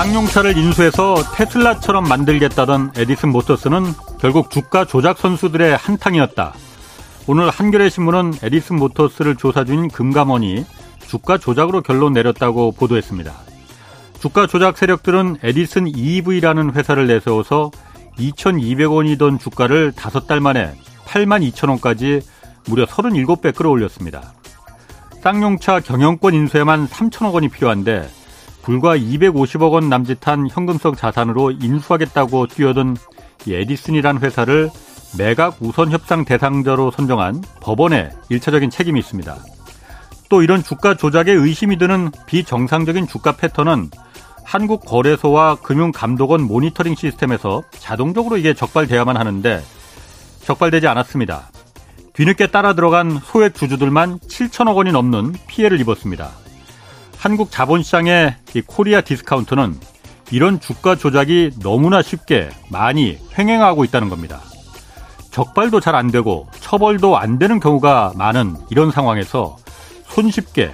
쌍용차를 인수해서 테슬라처럼 만들겠다던 에디슨 모터스는 결국 주가 조작 선수들의 한탕이었다. 오늘 한겨레 신문은 에디슨 모터스를 조사 중인 금감원이 주가 조작으로 결론 내렸다고 보도했습니다. 주가 조작 세력들은 에디슨 EV라는 회사를 내세워서 2,200원이던 주가를 5달 만에 8만 2천원까지 무려 37배 끌어올렸습니다. 쌍용차 경영권 인수에만 3천억 원이 필요한데 불과 250억 원 남짓한 현금성 자산으로 인수하겠다고 뛰어든 에디슨이란 회사를 매각 우선 협상 대상자로 선정한 법원의 일차적인 책임이 있습니다. 또 이런 주가 조작에 의심이 드는 비정상적인 주가 패턴은 한국거래소와 금융감독원 모니터링 시스템에서 자동적으로 이게 적발돼야만 하는데 적발되지 않았습니다. 뒤늦게 따라 들어간 소액 주주들만 7천억 원이 넘는 피해를 입었습니다. 한국 자본시장의 코리아 디스카운트는 이런 주가 조작이 너무나 쉽게 많이 횡행하고 있다는 겁니다. 적발도 잘 안 되고 처벌도 안 되는 경우가 많은 이런 상황에서 손쉽게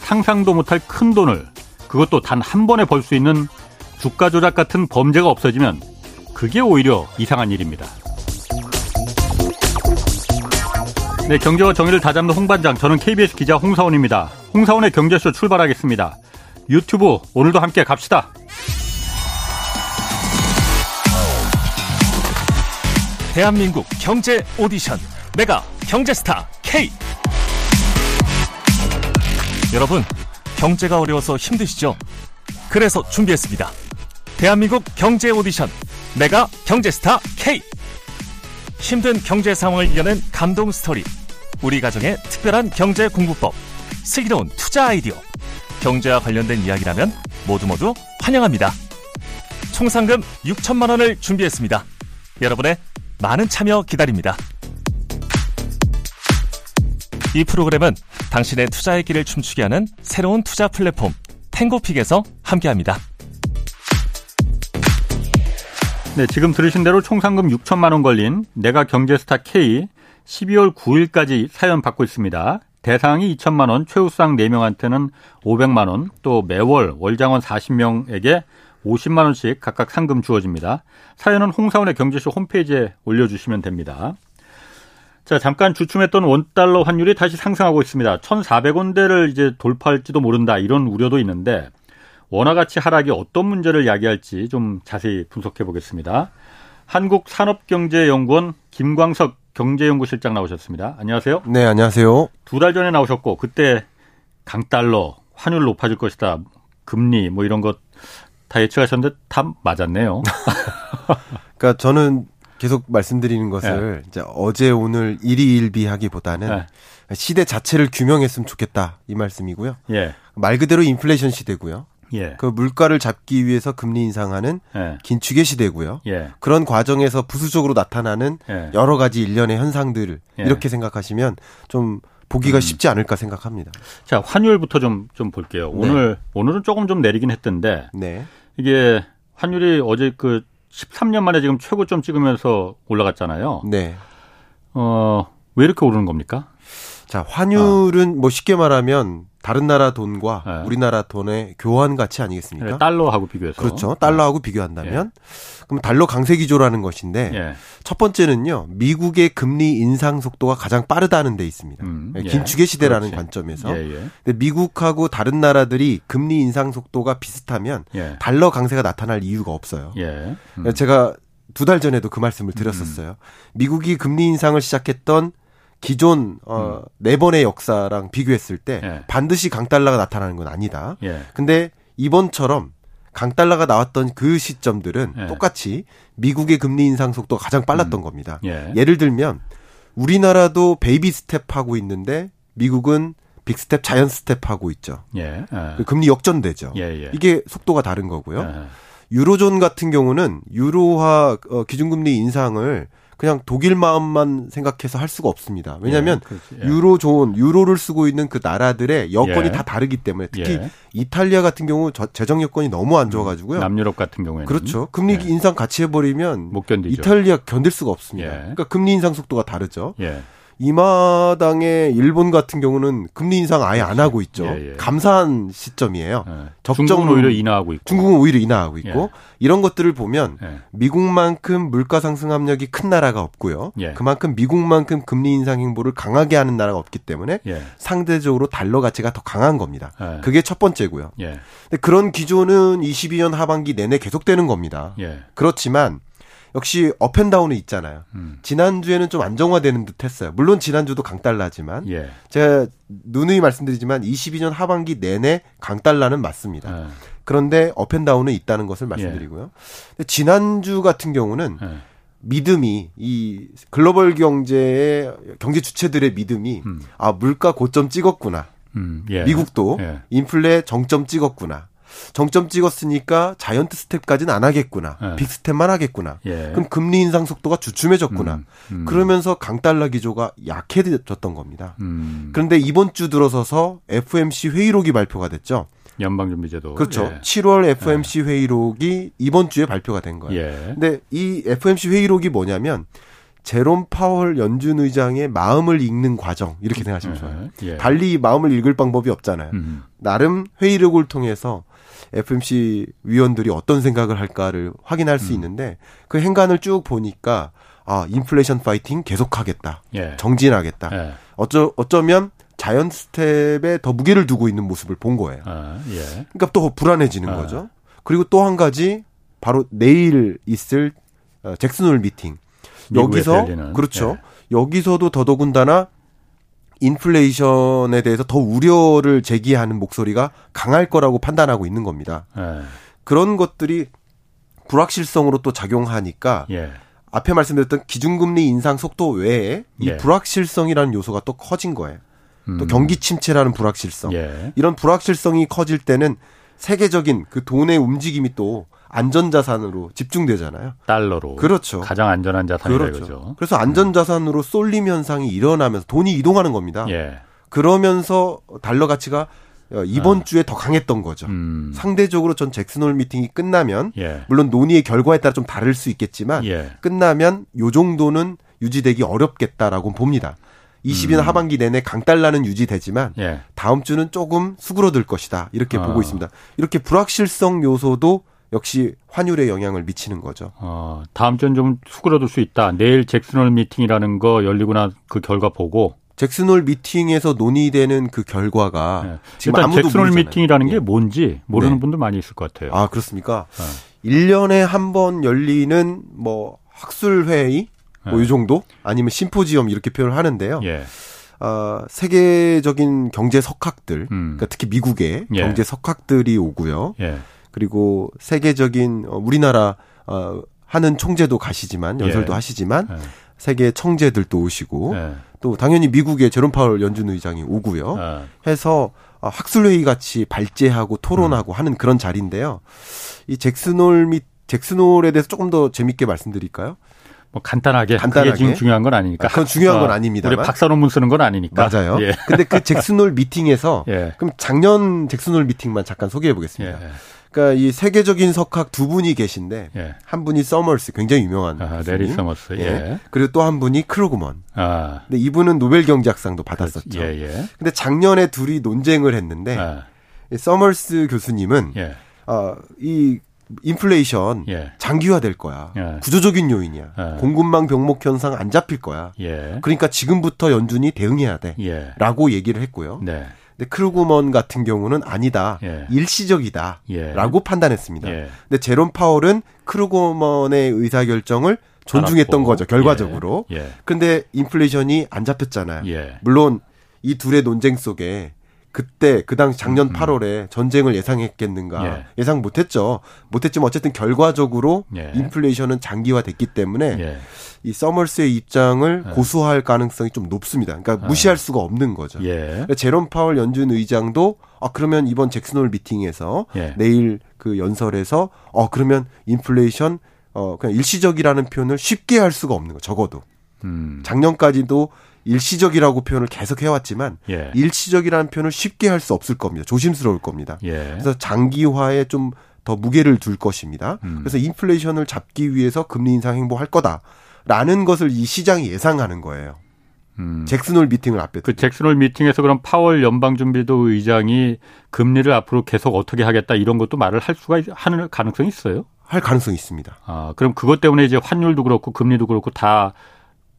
상상도 못할 큰 돈을 그것도 단 한 번에 벌 수 있는 주가 조작 같은 범죄가 없어지면 그게 오히려 이상한 일입니다. 네, 경제와 정의를 다잡는 홍반장, 저는 KBS 기자 홍사원입니다. 홍사원의 경제쇼 출발하겠습니다. 유튜브 오늘도 함께 갑시다. 대한민국 경제 오디션 메가 경제스타 K 여러분 경제가 어려워서 힘드시죠? 그래서 준비했습니다. 대한민국 경제 오디션 메가 경제스타 K 힘든 경제 상황을 이겨낸 감동 스토리 우리 가정의 특별한 경제 공부법 슬기로운 투자 아이디어 경제와 관련된 이야기라면 모두 모두 환영합니다. 총 상금 6천만 원을 준비했습니다. 여러분의 많은 참여 기다립니다. 이 프로그램은 당신의 투자의 길을 춤추게 하는 새로운 투자 플랫폼 탱고픽에서 함께합니다. 네, 지금 들으신 대로 총 상금 6천만 원 걸린 내가 경제스타 K 12월 9일까지 사연 받고 있습니다. 대상이 2천만 원, 최우상 4명한테는 500만 원, 또 매월 월장원 40명에게 50만 원씩 각각 상금 주어집니다. 사연은 홍사원의 경제쇼 홈페이지에 올려주시면 됩니다. 자, 잠깐 주춤했던 원달러 환율이 다시 상승하고 있습니다. 1,400원대를 이제 돌파할지도 모른다 이런 우려도 있는데 원화 가치 하락이 어떤 문제를 야기할지 좀 자세히 분석해 보겠습니다. 한국산업경제연구원 김광석 경제연구실장 나오셨습니다. 안녕하세요. 네, 안녕하세요. 두 달 전에 나오셨고 그때 강달러 환율 높아질 것이다. 금리 뭐 이런 것 다 예측하셨는데 다 맞았네요. 그러니까 저는 계속 말씀드리는 것을 네. 이제 어제 오늘 일희일비하기보다는 네. 시대 자체를 규명했으면 좋겠다 이 말씀이고요. 예. 말 그대로 인플레이션 시대고요. 예. 그 물가를 잡기 위해서 금리 인상하는 예. 긴축의 시대고요. 예. 그런 과정에서 부수적으로 나타나는 예. 여러 가지 일련의 현상들을 예. 이렇게 생각하시면 좀 보기가 음. 쉽지 않을까 생각합니다. 자, 환율부터 좀, 좀 볼게요. 네. 오늘, 오늘은 조금 좀 내리긴 했던데. 네. 이게 환율이 어제 그 13년 만에 지금 최고점 찍으면서 올라갔잖아요. 네. 어, 왜 이렇게 오르는 겁니까? 자, 환율은 어. 뭐 쉽게 말하면 다른 나라 돈과 네. 우리나라 돈의 교환 가치 아니겠습니까? 네, 달러하고 비교해서. 그렇죠. 달러하고 네. 비교한다면 예. 그럼 달러 강세 기조라는 것인데 예. 첫 번째는요. 미국의 금리 인상 속도가 가장 빠르다는 데 있습니다. 음, 예. 긴축의 시대라는 그렇지. 관점에서. 예, 예. 근데 미국하고 다른 나라들이 금리 인상 속도가 비슷하면 예. 달러 강세가 나타날 이유가 없어요. 음. 제가 두 달 전에도 그 말씀을 드렸었어요. 음. 미국이 금리 인상을 시작했던 기존 어, 음. 네 번의 역사랑 비교했을 때 예. 반드시 강달러가 나타나는 건 아니다. 예. 근데 이번처럼 강달러가 나왔던 그 시점들은 예. 똑같이 미국의 금리 인상 속도가 가장 빨랐던 음. 겁니다. 예. 예를 들면 우리나라도 baby step 하고 있는데 미국은 big step, giant step 하고 있죠. 예. 예. 그 금리 역전되죠. 예, 이게 속도가 다른 거고요. 유로존 같은 경우는 유로화 어, 기준금리 인상을 그냥 독일 마음만 생각해서 할 수가 없습니다. 왜냐하면 예, 예. 유로존, 유로를 쓰고 있는 그 나라들의 여건이 예. 다 다르기 때문에 특히 예. 이탈리아 같은 경우 저, 재정 여건이 너무 안 좋아가지고요. 남유럽 같은 경우에는 그렇죠. 금리 예. 인상 같이 해버리면 못 견디죠. 이탈리아 견딜 수가 없습니다. 예. 그러니까 금리 인상 속도가 다르죠. 이 마당의 일본 같은 경우는 금리 인상 아예 안 하고 있죠. 예, 예. 감사한 시점이에요. 예. 적정 중국은 오히려 인하하고 있고. 중국은 오히려 인하하고 있고 예. 이런 것들을 보면 예. 미국만큼 물가 상승 압력이 큰 나라가 없고요. 예. 그만큼 미국만큼 금리 인상 행보를 강하게 하는 나라가 없기 때문에 상대적으로 달러 가치가 더 강한 겁니다. 그게 첫 번째고요. 그런 기조는 22년 하반기 내내 계속되는 겁니다. 그렇지만 역시 up and down이 있잖아요. 음. 지난주에는 좀 안정화되는 듯 했어요. 물론 지난주도 강달러지만 예. 제가 누누이 말씀드리지만 22년 하반기 내내 강달러는 맞습니다. 예. 그런데 up and down은 있다는 것을 말씀드리고요. 예. 지난주 같은 경우는 예. 믿음이 이 글로벌 경제의 경제 주체들의 믿음이 음. 아 물가 고점 찍었구나. 음, 예. 미국도 예. 인플레 정점 찍었구나. 정점 찍었으니까 자이언트 스텝까지는 안 하겠구나. 네. 빅 스텝만 하겠구나. 예. 그럼 금리 인상 속도가 주춤해졌구나. 음, 음. 그러면서 강달러 기조가 약해졌던 겁니다. 음. 그런데 이번 주 들어서서 FOMC 회의록이 발표가 됐죠. 연방준비제도. 그렇죠. 예. 7월 FMC 예. 회의록이 이번 주에 발표가 된 거예요. 예. 근데 이 FMC 회의록이 뭐냐면 제롬 파월 연준 의장의 마음을 읽는 과정 이렇게 생각하시면 좋아요. 예. 달리 마음을 읽을 방법이 없잖아요. 음. 나름 회의록을 통해서 FMC 위원들이 어떤 생각을 할까를 확인할 수 음. 있는데 그 행간을 쭉 보니까 아 인플레이션 파이팅 계속하겠다, 예. 정진하겠다. 예. 어쩌 어쩌면 자연 스텝에 더 무게를 두고 있는 모습을 본 거예요. 아, 예. 그러니까 또 불안해지는 아. 거죠. 그리고 또 한 가지 바로 내일 있을 어, 잭슨홀 미팅. 여기서 그렇죠. 예. 여기서도 더더군다나 인플레이션에 대해서 더 우려를 제기하는 목소리가 강할 거라고 판단하고 있는 겁니다. 예. 그런 것들이 불확실성으로 또 작용하니까 예. 앞에 말씀드렸던 기준금리 인상 속도 외에 이 예. 불확실성이라는 요소가 또 커진 거예요. 음. 또 경기 침체라는 불확실성. 예. 이런 불확실성이 커질 때는 세계적인 그 돈의 움직임이 또 안전자산으로 집중되잖아요. 달러로. 그렇죠. 가장 안전한 자산이죠. 그렇죠. 그래서 안전자산으로 쏠림 현상이 일어나면서 돈이 이동하는 겁니다. 예. 그러면서 달러 가치가 이번 아. 주에 더 강했던 거죠. 음. 상대적으로 전 잭슨홀 미팅이 끝나면 예. 물론 논의의 결과에 따라 좀 다를 수 있겠지만 예. 끝나면 요 정도는 유지되기 어렵겠다라고 봅니다. 20년 음. 하반기 내내 강달러는 유지되지만 예. 다음 주는 조금 수그러들 것이다. 이렇게 어. 보고 있습니다. 이렇게 불확실성 요소도 역시 환율에 영향을 미치는 거죠. 어, 다음 주는 좀 수그러들 수 있다. 내일 잭슨홀 미팅이라는 거 열리고 나그 결과 보고 잭슨홀 미팅에서 논의되는 그 결과가 네. 지금 일단 잭슨홀 모르잖아요. 미팅이라는 게 예. 뭔지 모르는 네. 분들 많이 있을 것 같아요. 아 그렇습니까? 네. 1년에 한 번 열리는 뭐 학술 회의 뭐이 네. 정도 아니면 심포지엄 이렇게 표현을 하는데요. 예. 어, 세계적인 경제 석학들, 음. 그러니까 특히 미국의 예. 경제 석학들이 오고요. 예. 그리고 세계적인 어, 우리나라 어 하는 총재도 가시지만 연설도 예. 하시지만 예. 세계 청재들도 오시고 예. 또 당연히 미국의 제롬 파월 연준 의장이 오고요. 예. 해서 어, 학술 회의 같이 발제하고 토론하고 음. 하는 그런 자리인데요. 이 잭슨홀 및 잭슨홀에 대해서 조금 더 재밌게 말씀드릴까요? 뭐 간단하게, 간단하게. 그게 지금 중요한 건 아니니까. 그건 중요한 건 어, 아닙니다. 우리 박사 논문 쓰는 건 아니니까. 맞아요. 예. 근데 그 잭슨홀 미팅에서 예. 그럼 작년 잭슨홀 미팅만 잠깐 소개해 보겠습니다. 예. 그러니까 이 세계적인 석학 두 분이 계신데 예. 한 분이 서머스 굉장히 유명한 아, 래리 서머스. 예. 예. 그리고 또 한 분이 크루그먼. 아. 근데 이분은 노벨 경제학상도 받았었죠. 예, 예. 근데 작년에 둘이 논쟁을 했는데 아. 서머스 교수님은 예. 어, 이 인플레이션 예. 장기화될 거야. 예. 구조적인 요인이야. 예. 공급망 병목 현상 안 잡힐 거야. 예. 그러니까 지금부터 연준이 대응해야 돼.라고 얘기를 했고요. 네. 근데 크루그먼 같은 경우는 아니다. 예. 일시적이다. 예. 라고 판단했습니다. 예. 근데 제롬 파월은 크루그먼의 의사 결정을 존중했던 알았고. 거죠. 결과적으로. 예. 예. 근데 인플레이션이 안 잡혔잖아요. 예. 물론 이 둘의 논쟁 속에 그때 그 당시 작년 음. 8월에 전쟁을 예상했겠는가 예. 상 못했죠. 못했지만 어쨌든 결과적으로 예. 인플레이션은 장기화됐기 때문에 예. 이 서머스의 입장을 예. 고수할 가능성이 좀 높습니다. 그러니까 아. 무시할 수가 없는 거죠. 예. 그러니까 제롬 파월 연준 의장도 아 그러면 이번 잭슨홀 미팅에서 예. 내일 그 연설에서 어 그러면 인플레이션 어 그냥 일시적이라는 표현을 쉽게 할 수가 없는 거 적어도 음. 작년까지도 일시적이라고 표현을 계속 해왔지만 예. 일시적이라는 표현을 쉽게 할 수 없을 겁니다. 조심스러울 겁니다. 예. 그래서 장기화에 좀 더 무게를 둘 것입니다. 음. 그래서 인플레이션을 잡기 위해서 금리 인상 행보할 거다라는 것을 이 시장이 예상하는 거예요. 음. 잭슨홀 미팅을 앞에 그 잭슨홀 미팅에서 그럼 파월 연방준비도 의장이 금리를 앞으로 계속 어떻게 하겠다 이런 것도 말을 할 수가 하는 가능성이 있어요? 할 가능성이 있습니다. 아, 그럼 그것 때문에 이제 환율도 그렇고 금리도 그렇고 다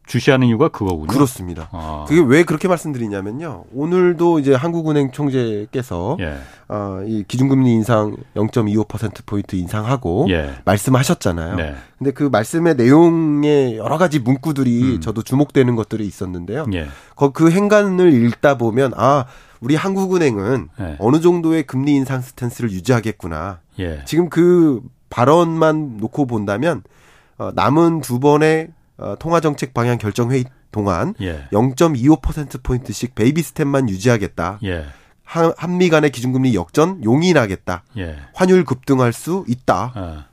주시하는 이유가 그거군요. 그렇습니다. 아. 그게 왜 그렇게 말씀드리냐면요. 오늘도 이제 한국은행 총재께서 예. 어, 이 기준금리 인상 0.25% 포인트 인상하고 예. 말씀하셨잖아요. 네. 근데 그 말씀의 내용에 여러 가지 문구들이 음. 저도 주목되는 것들이 있었는데요. 예. 그 행간을 읽다 보면 아 우리 한국은행은 예. 어느 정도의 금리 인상 스탠스를 유지하겠구나. 예. 지금 그 발언만 놓고 본다면 어, 남은 두 번의 어, 통화정책 방향 결정 회의 동안 예. 0.25% 포인트씩 베이비 스텝만 유지하겠다. 예. 한, 한미 간의 기준금리 역전 용인하겠다. 예. 환율 급등할 수 있다. 어.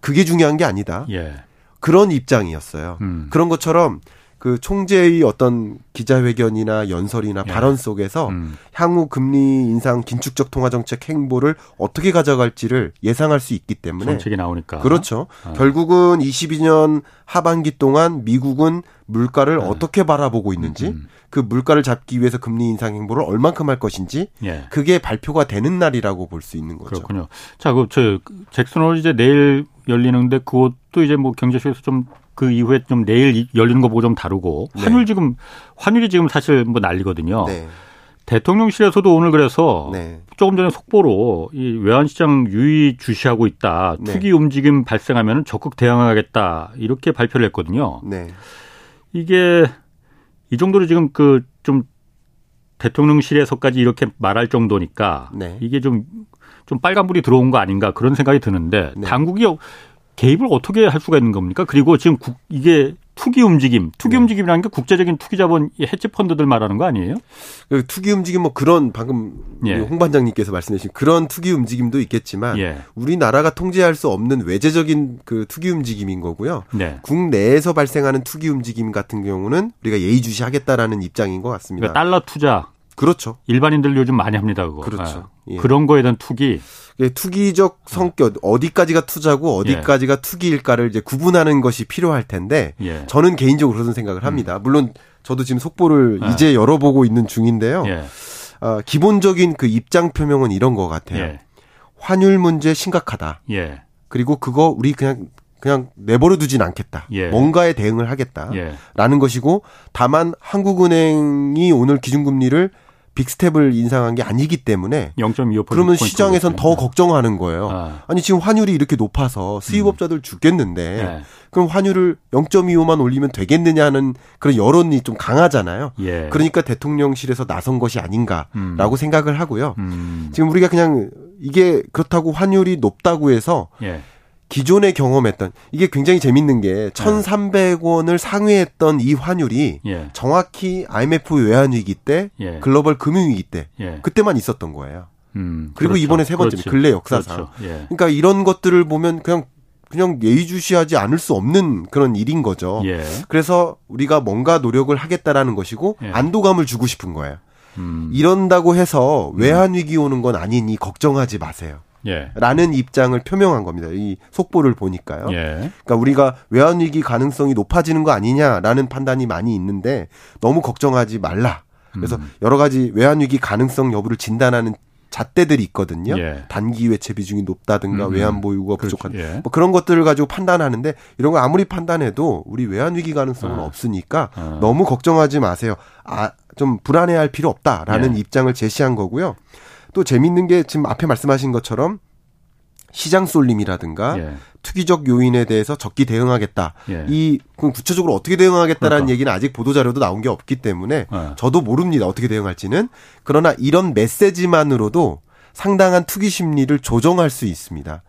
그게 중요한 게 아니다. 예. 그런 입장이었어요. 음. 그런 것처럼 그 총재의 어떤 기자회견이나 연설이나 예. 발언 속에서 음. 향후 금리 인상 긴축적 통화 정책 행보를 어떻게 가져갈지를 예상할 수 있기 때문에 정책이 나오니까 그렇죠. 어. 결국은 22년 하반기 동안 미국은 물가를 네. 어떻게 바라보고 있는지 음. 그 물가를 잡기 위해서 금리 인상 행보를 얼만큼 할 것인지 예. 그게 발표가 되는 날이라고 볼 수 있는 거죠. 그렇군요. 자, 그 저 잭슨 홀 이제 내일 열리는데 그것도 이제 뭐 경제쇼에서 좀 그 이후에 좀 내일 열리는 거 보고 좀 다르고 네. 환율 지금 환율이 지금 사실 뭐 난리거든요. 네. 대통령실에서도 오늘 그래서 네. 조금 전에 속보로 이 외환시장 유의 주시하고 있다. 네. 투기 움직임 발생하면 적극 대응하겠다. 이렇게 발표를 했거든요. 네. 이게 이 정도로 지금 그 좀 대통령실에서까지 이렇게 말할 정도니까 네. 이게 좀좀 빨간불이 들어온 거 아닌가 그런 생각이 드는데 네. 당국이 개입을 어떻게 할 수가 있는 겁니까? 그리고 지금 국, 이게 투기 움직임, 투기 네. 움직임이라는 게 국제적인 투기 자본 해치 펀드들 말하는 거 아니에요? 그 투기 움직임 뭐 그런 방금 예. 홍 반장님께서 말씀하신 그런 투기 움직임도 있겠지만 예. 우리나라가 통제할 수 없는 외제적인 그 투기 움직임인 거고요. 네. 국내에서 발생하는 투기 움직임 같은 경우는 우리가 예의주시하겠다라는 입장인 것 같습니다. 그러니까 달러 투자 그렇죠. 일반인들 요즘 많이 합니다, 그거. 그렇죠. 예. 그런 거에 대한 투기. 예, 투기적 성격, 어디까지가 투자고 어디까지가 예. 투기일까를 이제 구분하는 것이 필요할 텐데, 예. 저는 개인적으로 그런 생각을 합니다. 음. 물론 저도 지금 속보를 예. 이제 열어보고 있는 중인데요. 어, 기본적인 그 입장 표명은 이런 것 같아요. 환율 문제 심각하다. 그리고 그거 우리 그냥 그냥 내버려 두진 않겠다. 예. 뭔가에 대응을 하겠다라는 예. 것이고 다만 한국은행이 오늘 기준금리를 빅스텝을 인상한 게 아니기 때문에 0.25% 그러면 시장에선 더 걱정하는 거예요. 아. 니 지금 환율이 이렇게 높아서 수입업자들 음. 죽겠는데 네. 그럼 환율을 0.25만 올리면 되겠느냐는 그런 여론이 좀 강하잖아요. 예. 그러니까 대통령실에서 나선 것이 아닌가라고 음. 생각을 하고요. 음. 지금 우리가 그냥 이게 그렇다고 환율이 높다고 해서 예. 기존에 경험했던 이게 굉장히 재밌는 게 1,300원을 상회했던 이 환율이 예. 정확히 IMF 외환위기 때 예. 글로벌 금융위기 때 예. 그때만 있었던 거예요. 음, 그리고 그렇죠. 이번에 세 번째 근래 역사상. 그렇죠. 예. 그러니까 이런 것들을 보면 그냥 그냥 예의주시하지 않을 수 없는 그런 일인 거죠. 예. 그래서 우리가 뭔가 노력을 하겠다라는 것이고 예. 안도감을 주고 싶은 거예요. 음. 이런다고 해서 외환 위기 오는 건 아니니 걱정하지 마세요. 예. 라는 입장을 표명한 겁니다. 이 속보를 보니까요. 예. 그러니까 우리가 외환 위기 가능성이 높아지는 거 아니냐라는 판단이 많이 있는데 너무 걱정하지 말라. 그래서 음. 여러 가지 외환 위기 가능성 여부를 진단하는 잣대들이 있거든요. 예. 단기 외채 비중이 높다든가 음. 외환 보유가 부족한 예. 뭐 그런 것들을 가지고 판단하는데 이런 거 아무리 판단해도 우리 외환 위기 가능성은 아. 없으니까 아. 너무 걱정하지 마세요. 아, 좀 불안해할 필요 없다라는 예. 입장을 제시한 거고요. 또 재밌는 게 지금 앞에 말씀하신 것처럼 시장 쏠림이라든가 예. 투기적 요인에 대해서 적기 대응하겠다. 예. 이 그럼 구체적으로 어떻게 대응하겠다라는 그러니까. 얘기는 아직 보도 자료도 나온 게 없기 때문에 예. 저도 모릅니다. 어떻게 대응할지는. 그러나 이런 메시지만으로도 상당한 투기 심리를 조정할 수 있습니다.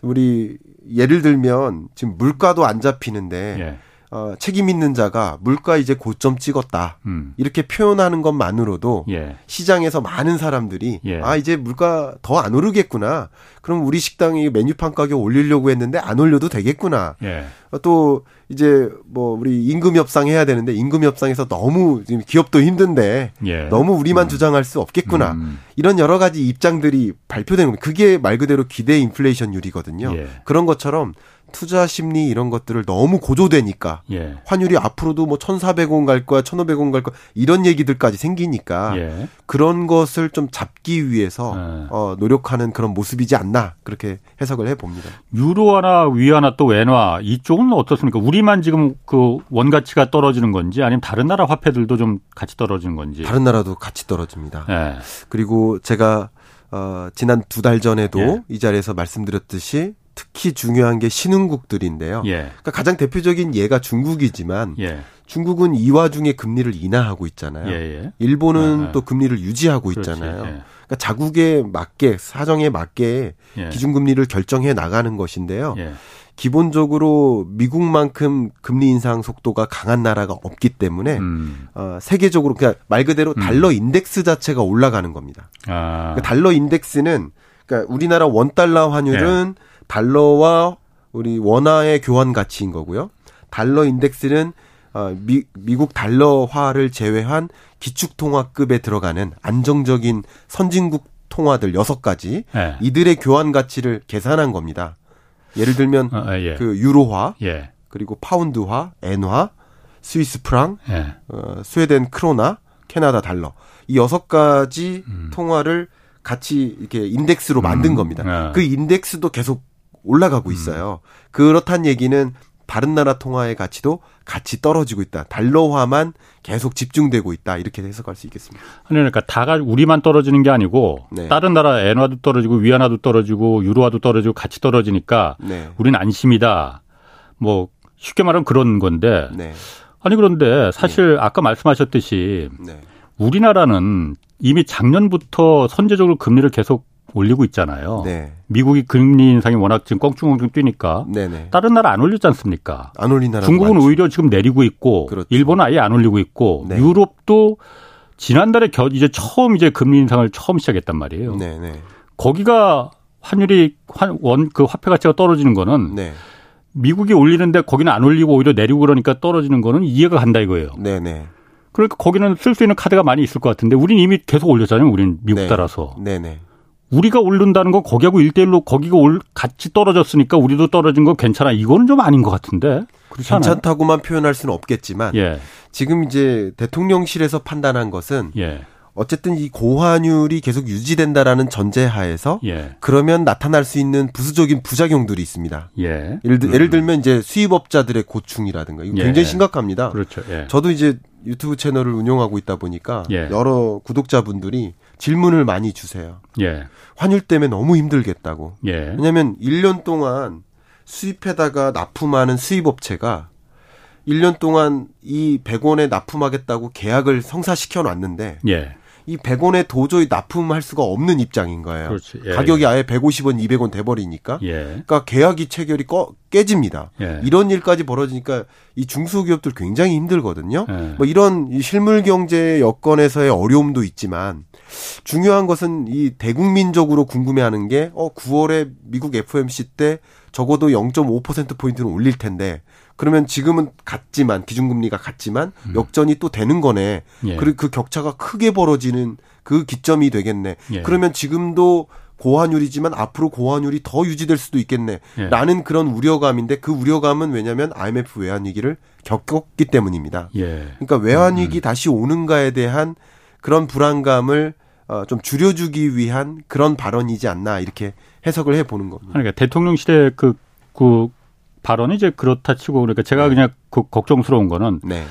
우리 예를 들면 지금 물가도 안 잡히는데 예. 어, 책임 있는 자가 물가 이제 고점 찍었다. 음. 이렇게 표현하는 것만으로도 예. 시장에서 많은 사람들이 예. 아, 이제 물가 더 안 오르겠구나. 그럼 우리 식당이 메뉴판 가격 올리려고 했는데 안 올려도 되겠구나. 예. 어, 또 이제 뭐 우리 임금 협상 해야 되는데 임금 협상에서 너무 지금 기업도 힘든데 예. 너무 우리만 음. 주장할 수 없겠구나. 음. 이런 여러 가지 입장들이 발표되는 겁니다. 그게 말 그대로 기대 인플레이션율이거든요. 예. 그런 것처럼 투자 심리 이런 것들을 너무 고조되니까 예. 환율이 앞으로도 뭐 1,400원 갈 거야, 1,500원 갈 거야 이런 얘기들까지 생기니까 예. 그런 것을 좀 잡기 위해서 예. 어, 노력하는 그런 모습이지 않나 그렇게 해석을 해 봅니다. 유로화나 위안화 또 엔화 이쪽은 어떻습니까? 우리만 지금 그 원가치가 떨어지는 건지 아니면 다른 나라 화폐들도 좀 같이 떨어지는 건지? 다른 나라도 같이 떨어집니다. 예. 그리고 제가 어, 지난 두 달 전에도 예. 이 자리에서 말씀드렸듯이 특히 중요한 게 신흥국들인데요. 예. 그러니까 가장 대표적인 예가 중국이지만 예. 중국은 이 와중에 금리를 인하하고 있잖아요. 예예. 예. 일본은 아, 또 금리를 유지하고 있잖아요. 예. 그러니까 자국에 맞게 사정에 맞게 예. 기준금리를 결정해 나가는 것인데요. 예. 기본적으로 미국만큼 금리 인상 속도가 강한 나라가 없기 때문에 음. 어, 세계적으로 그냥 말 그대로 음. 달러 음. 인덱스 자체가 올라가는 겁니다. 아. 그러니까 달러 인덱스는 그러니까 우리나라 원 달러 환율은 예. 달러와 우리 원화의 교환 가치인 거고요. 달러 인덱스는 어, 미, 미국 달러화를 제외한 기축통화급에 들어가는 안정적인 선진국 통화들 여섯 가지 예. 이들의 교환 가치를 계산한 겁니다. 예를 들면 어, 어, 예. 그 유로화, 예. 그리고 파운드화, 엔화, 스위스 프랑, 예. 어, 스웨덴 크로나, 캐나다 달러 이 여섯 가지 음. 통화를 같이 이렇게 인덱스로 만든 음. 겁니다. 아. 그 인덱스도 계속 올라가고 음. 있어요. 그렇단 얘기는 다른 나라 통화의 가치도 같이 떨어지고 있다. 달러화만 계속 집중되고 있다. 이렇게 해석할 수 있겠습니다. 그러니까 다가 우리만 떨어지는 게 아니고 네. 다른 나라 엔화도 떨어지고 위안화도 떨어지고 유로화도 떨어지고 같이 떨어지니까 네. 우리는 안심이다. 뭐 쉽게 말하면 그런 건데. 네. 아니 그런데 사실 네. 아까 말씀하셨듯이 네. 우리나라는 이미 작년부터 선제적으로 금리를 계속 올리고 있잖아요. 네. 미국이 금리 인상이 워낙 지금 껑충껑충 뛰니까 네네. 다른 나라 안 올렸지 않습니까? 안 올린 나라 중국은 많지. 오히려 지금 내리고 있고 그렇죠. 일본은 아예 안 올리고 있고 네. 유럽도 지난달에 겨 이제 처음 이제 금리 인상을 처음 시작했단 말이에요. 네네. 거기가 환율이 원 그 화폐 가치가 떨어지는 거는 네. 미국이 올리는데 거기는 안 올리고 오히려 내리고 그러니까 떨어지는 거는 이해가 간다 이거예요. 네네. 그러니까 거기는 쓸 수 있는 카드가 많이 있을 것 같은데 우리는 이미 계속 올렸잖아요. 우리는 미국 네. 따라서. 네네. 우리가 오른다는 건 거기하고 일대일로 거기가 올 같이 떨어졌으니까 우리도 떨어진 거 괜찮아. 이거는 좀 아닌 것 같은데. 그렇지 않아요? 괜찮다고만 표현할 수는 없겠지만 예. 지금 이제 대통령실에서 판단한 것은 예. 어쨌든 이 고환율이 계속 유지된다라는 전제하에서 예. 그러면 나타날 수 있는 부수적인 부작용들이 있습니다. 예. 예를, 들, 음. 예를 들면 이제 수입업자들의 고충이라든가 이거 예. 굉장히 심각합니다. 그렇죠. 예. 저도 이제 유튜브 채널을 운영하고 있다 보니까 예. 여러 구독자분들이 질문을 많이 주세요. 예. 환율 때문에 너무 힘들겠다고. 예. 왜냐하면 1년 동안 수입해다가 납품하는 수입업체가 1년 동안 이 100원에 납품하겠다고 계약을 성사시켜 놨는데 예. 이 100원에 도저히 납품할 수가 없는 입장인 거예요. 예. 가격이 아예 150원, 200원 돼버리니까. 예. 그러니까 계약이 체결이 꺼, 깨집니다. 예. 이런 일까지 벌어지니까 이 중소기업들 굉장히 힘들거든요. 예. 뭐 이런 실물 경제 여건에서의 어려움도 있지만 중요한 것은 이 대국민적으로 궁금해하는 게 어 9월에 미국 FOMC 때 적어도 0.5% 포인트는 올릴 텐데 그러면 지금은 같지만 기준금리가 같지만 음. 역전이 또 되는 거네. 예. 그리고 그 격차가 크게 벌어지는 그 기점이 되겠네. 예. 그러면 지금도 고환율이지만 앞으로 고환율이 더 유지될 수도 있겠네. 예. 라는 그런 우려감인데 그 우려감은 왜냐하면 IMF 외환 위기를 겪었기 때문입니다. 예. 그러니까 외환 위기 음. 다시 오는가에 대한 그런 불안감을 어, 좀 줄여주기 위한 그런 발언이지 않나 이렇게 해석을 해 보는 겁니다. 그러니까 대통령실의 그, 그 발언이 이제 그렇다 치고 그러니까 제가 네. 그냥 그 걱정스러운 거는 네.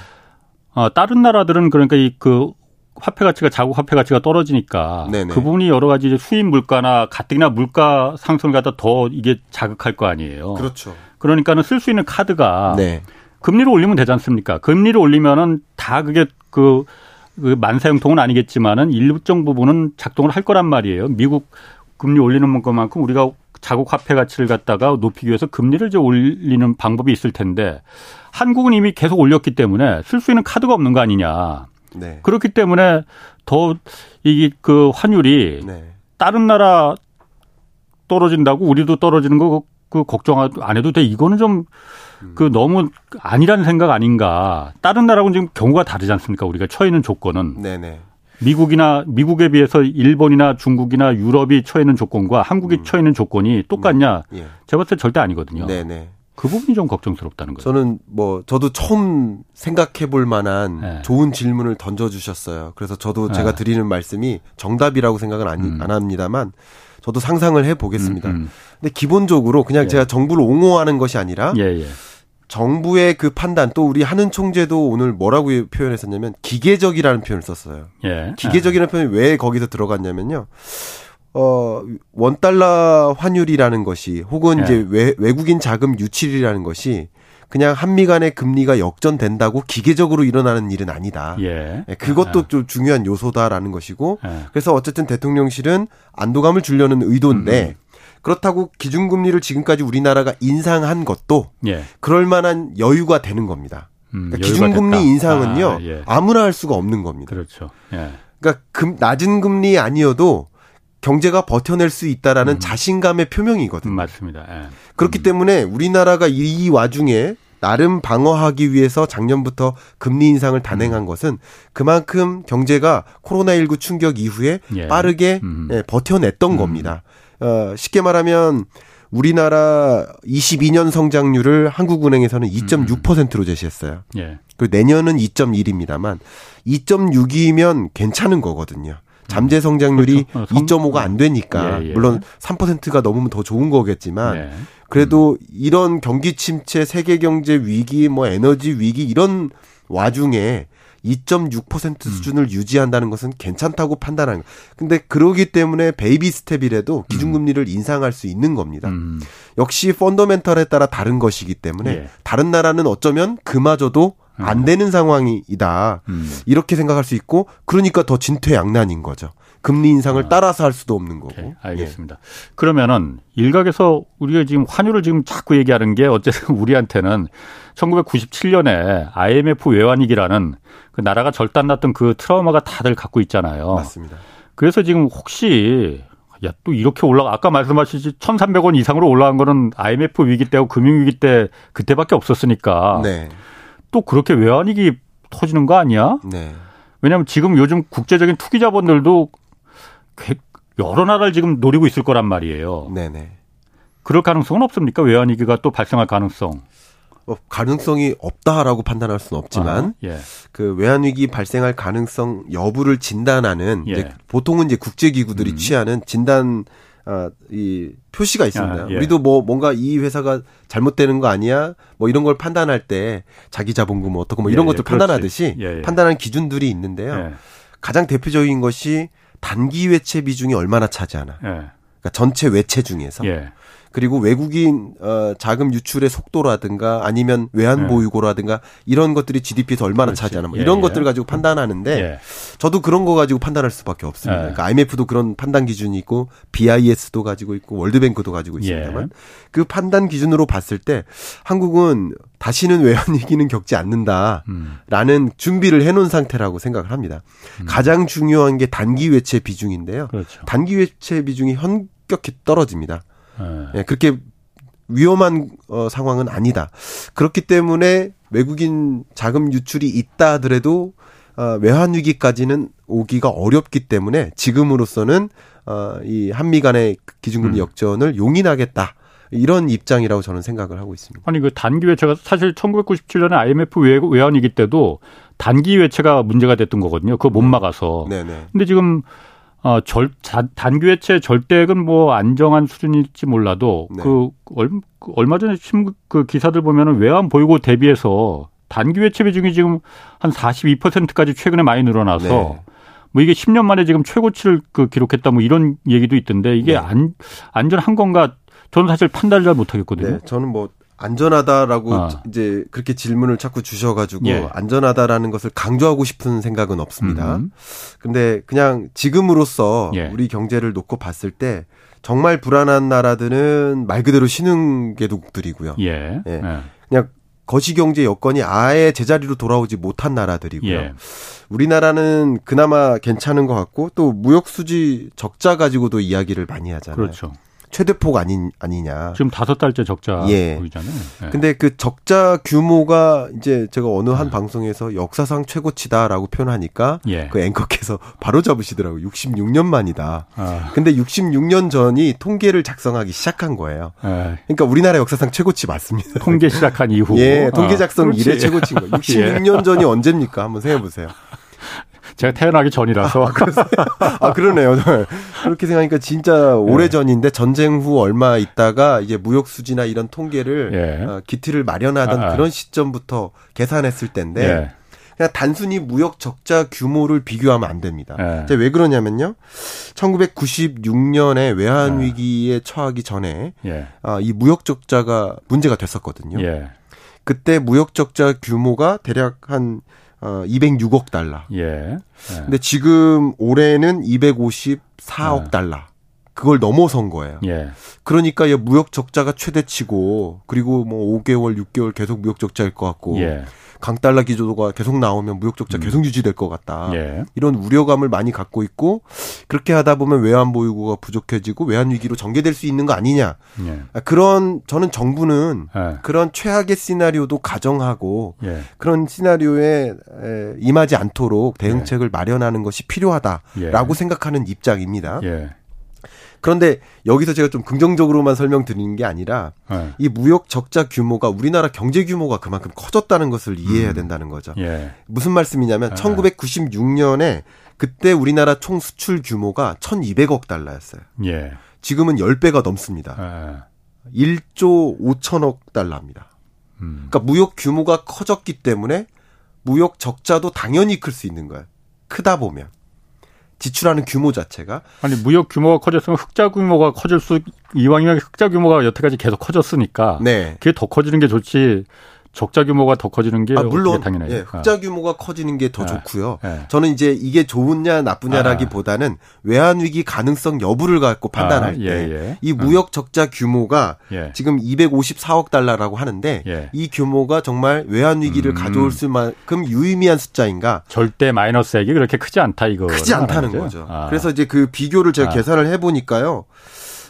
어, 다른 나라들은 그러니까 이 그 화폐 가치가 자국 화폐 가치가 떨어지니까 네네. 그 부분이 여러 가지 이제 수입 물가나 가뜩이나 물가 상승을 갖다 더 이게 자극할 거 아니에요. 그렇죠. 그러니까는 쓸 수 있는 카드가 네. 금리를 올리면 되지 않습니까? 금리를 올리면은 다 그게 그, 그 만사형통은 아니겠지만은 일정 부분은 작동을 할 거란 말이에요. 미국 금리 올리는 것만큼 우리가 자국 화폐 가치를 갖다가 높이기 위해서 금리를 이제 올리는 방법이 있을 텐데 한국은 이미 계속 올렸기 때문에 쓸 수 있는 카드가 없는 거 아니냐. 네. 그렇기 때문에 더 이게 그 환율이 네. 다른 나라 떨어진다고 우리도 떨어지는 거 그 걱정 안 해도 돼. 이거는 좀그 음. 너무 아니라는 생각 아닌가. 다른 나라하고는 지금 경우가 다르지 않습니까? 우리가 처해 있는 조건은. 네네. 미국이나 미국에 비해서 일본이나 중국이나 유럽이 처해 있는 조건과 한국이 음. 처해 있는 조건이 똑같냐? 음. 예. 제가 봤을 때 절대 아니거든요. 네네. 그 부분이 좀 걱정스럽다는 거죠. 저는 뭐 저도 처음 생각해 볼 만한 네. 좋은 질문을 던져 주셨어요. 그래서 저도 네. 제가 드리는 말씀이 정답이라고 생각은 안, 음. 안 합니다만 저도 상상을 해 보겠습니다. 음, 음. 근데 기본적으로 그냥 예. 제가 정부를 옹호하는 것이 아니라 예, 예. 정부의 그 판단 또 우리 하는 총재도 오늘 뭐라고 표현했었냐면 기계적이라는 표현을 썼어요. 예. 기계적이라는 표현이 왜 거기서 들어갔냐면요. 어, 원달러 환율이라는 것이 혹은 예. 이제 외, 외국인 자금 유출이라는 것이 그냥 한미 간의 금리가 역전된다고 기계적으로 일어나는 일은 아니다. 예. 예 그것도 예. 좀 중요한 요소다라는 것이고 예. 그래서 어쨌든 대통령실은 안도감을 주려는 의도인데 음. 음. 그렇다고 기준금리를 지금까지 우리나라가 인상한 것도 예. 그럴 만한 여유가 되는 겁니다. 음, 그러니까 기준금리 인상은요 아, 무나 할 수가 없는 겁니다. 그렇죠. 그러니까 금, 낮은 금리 아니어도 경제가 버텨낼 수 있다라는 음. 자신감의 표명이거든요. 음, 맞습니다. 예. 그렇기 음. 때문에 우리나라가 이 와중에 나름 방어하기 위해서 작년부터 금리 인상을 단행한 음. 것은 그만큼 경제가 코로나19 충격 이후에 예. 빠르게 음. 예, 버텨냈던 음. 겁니다. 어, 쉽게 말하면 우리나라 22년 성장률을 한국은행에서는 2.6%로 제시했어요. 예. 그리고 내년은 2.1입니다만 2.6이면 괜찮은 거거든요. 잠재 성장률이 그렇죠. 2.5가 어, 안 되니까 예, 예. 물론 3%가 넘으면 더 좋은 거겠지만 예. 그래도 음. 이런 경기 침체, 세계 경제 위기, 뭐 에너지 위기 이런 와중에 2.6% 음. 수준을 음. 유지한다는 것은 괜찮다고 판단한. 근데 그러기 때문에 베이비 스텝이라도 기준금리를 음. 인상할 수 있는 겁니다. 음. 역시 펀더멘털에 따라 다른 것이기 때문에 예. 다른 나라는 어쩌면 그마저도 안 음. 되는 상황이다. 음. 이렇게 생각할 수 있고 그러니까 더 진퇴양난인 거죠. 금리 인상을 아. 따라서 할 수도 없는 거고. 오케이, 알겠습니다. 예. 그러면은 일각에서 우리가 지금 환율을 지금 자꾸 얘기하는 게 어쨌든 우리한테는 1997년에 IMF 외환위기라는 그 나라가 절단났던 그 트라우마가 다들 갖고 있잖아요. 맞습니다. 그래서 지금 혹시 야, 또 이렇게 올라가, 아까 말씀하셨듯이 1,300원 이상으로 올라간 거는 IMF 위기 때하고 금융위기 때 그때밖에 없었으니까. 네. 또 그렇게 외환위기 터지는 거 아니야? 네. 왜냐하면 지금 요즘 국제적인 투기 자본들도 여러 나라를 지금 노리고 있을 거란 말이에요. 네네. 그럴 가능성은 없습니까? 외환위기가 또 발생할 가능성. 뭐 가능성이 없다라고 판단할 수는 없지만 아, 예. 그 외환 위기 발생할 가능성 여부를 진단하는 예. 이제 보통은 이제 국제 기구들이 음. 취하는 진단 아, 이 표시가 있습니다. 아, 예. 우리도 뭐 뭔가 이 회사가 잘못되는 거 아니야? 뭐 이런 걸 판단할 때 자기 자본금 어떻고 뭐 이런 예, 것들 예, 판단하듯이 예, 예. 판단하는 기준들이 있는데요. 예. 가장 대표적인 것이 단기 외채 비중이 얼마나 차지하나. 그러니까 전체 외채 중에서 그리고 외국인 어 자금 유출의 속도라든가 아니면 외환 네. 보유고라든가 이런 것들이 GDP에서 얼마나. 차지하나 뭐 이런 예, 것들 을 가지고 판단하는데 예. 저도 그런 거 가지고 판단할 수밖에 없습니다. 예. 그러니까 IMF도 그런 판단 기준이 있고 BIS도 가지고 있고 월드뱅크도 가지고 있습니다만 예. 그 판단 기준으로 봤을 때 한국은 다시는 외환 위기는 겪지 않는다라는 음. 준비를 해놓은 상태라고 생각을 합니다. 음. 가장 중요한 게 단기 외채 비중인데요. 그렇죠. 단기 외채 비중이 현격히 떨어집니다. 네. 예, 그렇게 위험한 어, 상황은 아니다. 그렇기 때문에 외국인 자금 유출이 있다 하더라도 어, 외환 위기까지는 오기가 어렵기 때문에 지금으로서는 어, 이 한미 간의 기준금리 음. 역전을 용인하겠다. 이런 입장이라고 저는 생각을 하고 있습니다. 아니 그 단기 외채가 사실 1997년에 IMF 외환 위기 때도 단기 외채가 문제가 됐던 거거든요. 그거 못 네. 막아서. 네네. 근데 지금 어, 절, 단기외채 절대액은 뭐 안정한 수준일지 몰라도 네. 그 얼, 얼마 전에 그 기사들 보면은 외환 보유고 대비해서 단기외채 비중이 지금 한 42%까지 최근에 많이 늘어나서 네. 뭐 이게 10년 만에 지금 최고치를 그 기록했다 뭐 이런 얘기도 있던데 이게 네. 안 안전한 건가 저는 사실 판단을 잘 못하겠거든요. 네, 저는 뭐 안전하다라고 아. 이제 그렇게 질문을 자꾸 주셔가지고 예. 안전하다라는 것을 강조하고 싶은 생각은 없습니다. 음. 근데 그냥 지금으로서 예. 우리 경제를 놓고 봤을 때 정말 불안한 나라들은 말 그대로 신흥계국들이고요. 예. 예. 예. 그냥 거시경제 여건이 아예 제자리로 돌아오지 못한 나라들이고요. 예. 우리나라는 그나마 괜찮은 것 같고 또 무역 수지 적자 가지고도 이야기를 많이 하잖아요. 그렇죠. 최대폭 아닌 아니냐. 지금 다섯 달째 적자 예. 보이잖아요. 예. 근데 그 적자 규모가 이제 제가 어느 한 네. 방송에서 역사상 최고치다라고 표현하니까 예. 그 앵커께서 바로 잡으시더라고요. 66년 만이다. 아. 근데 66년 전이 통계를 작성하기 시작한 거예요. 예. 그러니까 우리나라 역사상 최고치 맞습니다. 통계 시작한 이후. 예, 통계 작성 아, 이래 최고치인 거예요. 66년 전이 언제입니까? 한번 생각해 보세요. 제가 태어나기 전이라서. 아, 아 그러네요. 그렇게 생각하니까 진짜 오래 전인데 전쟁 후 얼마 있다가 이제 무역 수지나 이런 통계를 예. 어, 기틀을 마련하던 아, 아. 그런 시점부터 계산했을 때인데 예. 그냥 단순히 무역 적자 규모를 비교하면 안 됩니다. 예. 왜 그러냐면요. 1996년에 외환 예. 위기에 처하기 전에 예. 아, 이 무역 적자가 문제가 됐었거든요. 예. 그때 무역 적자 규모가 대략 한 어, 206억 달러. 예. 예. 근데 지금 올해는 254억 예. 달러. 그걸 넘어선 거예요. 예. 그러니까 무역 적자가 최대치고 그리고 뭐 5개월, 6개월 계속 무역 적자일 것 같고 예. 강달러 기조가 계속 나오면 무역 적자 음. 계속 유지될 것 같다. 예. 이런 우려감을 많이 갖고 있고 그렇게 하다 보면 외환 보유고가 부족해지고 외환 위기로 전개될 수 있는 거 아니냐. 예. 아, 그런 저는 정부는 예. 그런 최악의 시나리오도 가정하고 예. 그런 시나리오에 임하지 않도록 대응책을 예. 마련하는 것이 필요하다라고 생각하는 입장입니다. 그런데 여기서 제가 좀 긍정적으로만 설명드리는 게 아니라 네. 이 무역 적자 규모가 우리나라 경제 규모가 그만큼 커졌다는 것을 이해해야 음. 된다는 거죠. 예. 무슨 말씀이냐면 네. 1996년에 그때 우리나라 총 수출 규모가 1,200억 달러였어요. 예. 지금은 10배가 넘습니다. 예. 1조 5천억 달러입니다. 음. 그러니까 무역 규모가 커졌기 때문에 무역 적자도 당연히 클 수 있는 거예요. 크다 보면. 지출하는 규모 자체가 아니 무역 규모가 커졌으면 흑자 규모가 커질 수 이왕이면 흑자 규모가 여태까지 계속 커졌으니까 네. 그게 더 커지는 게 좋지 적자 규모가 더 커지는 게 아, 물론 당연해요. 예, 흑자 규모가 커지는 게더 예, 좋고요. 예. 저는 이제 이게 좋으냐 나쁘냐라기보다는 아. 외환 위기 가능성 여부를 갖고 판단할 아, 때이 예, 예. 무역 적자 규모가 예. 지금 254억 달러라고 하는데 이 규모가 정말 외환 위기를 음. 가져올 수만큼 유의미한 숫자인가? 절대 마이너스액이 그렇게 크지 않다 이거. 크지 않다는 거죠. 아. 그래서 이제 그 비교를 제가 아. 계산을 해 보니까요.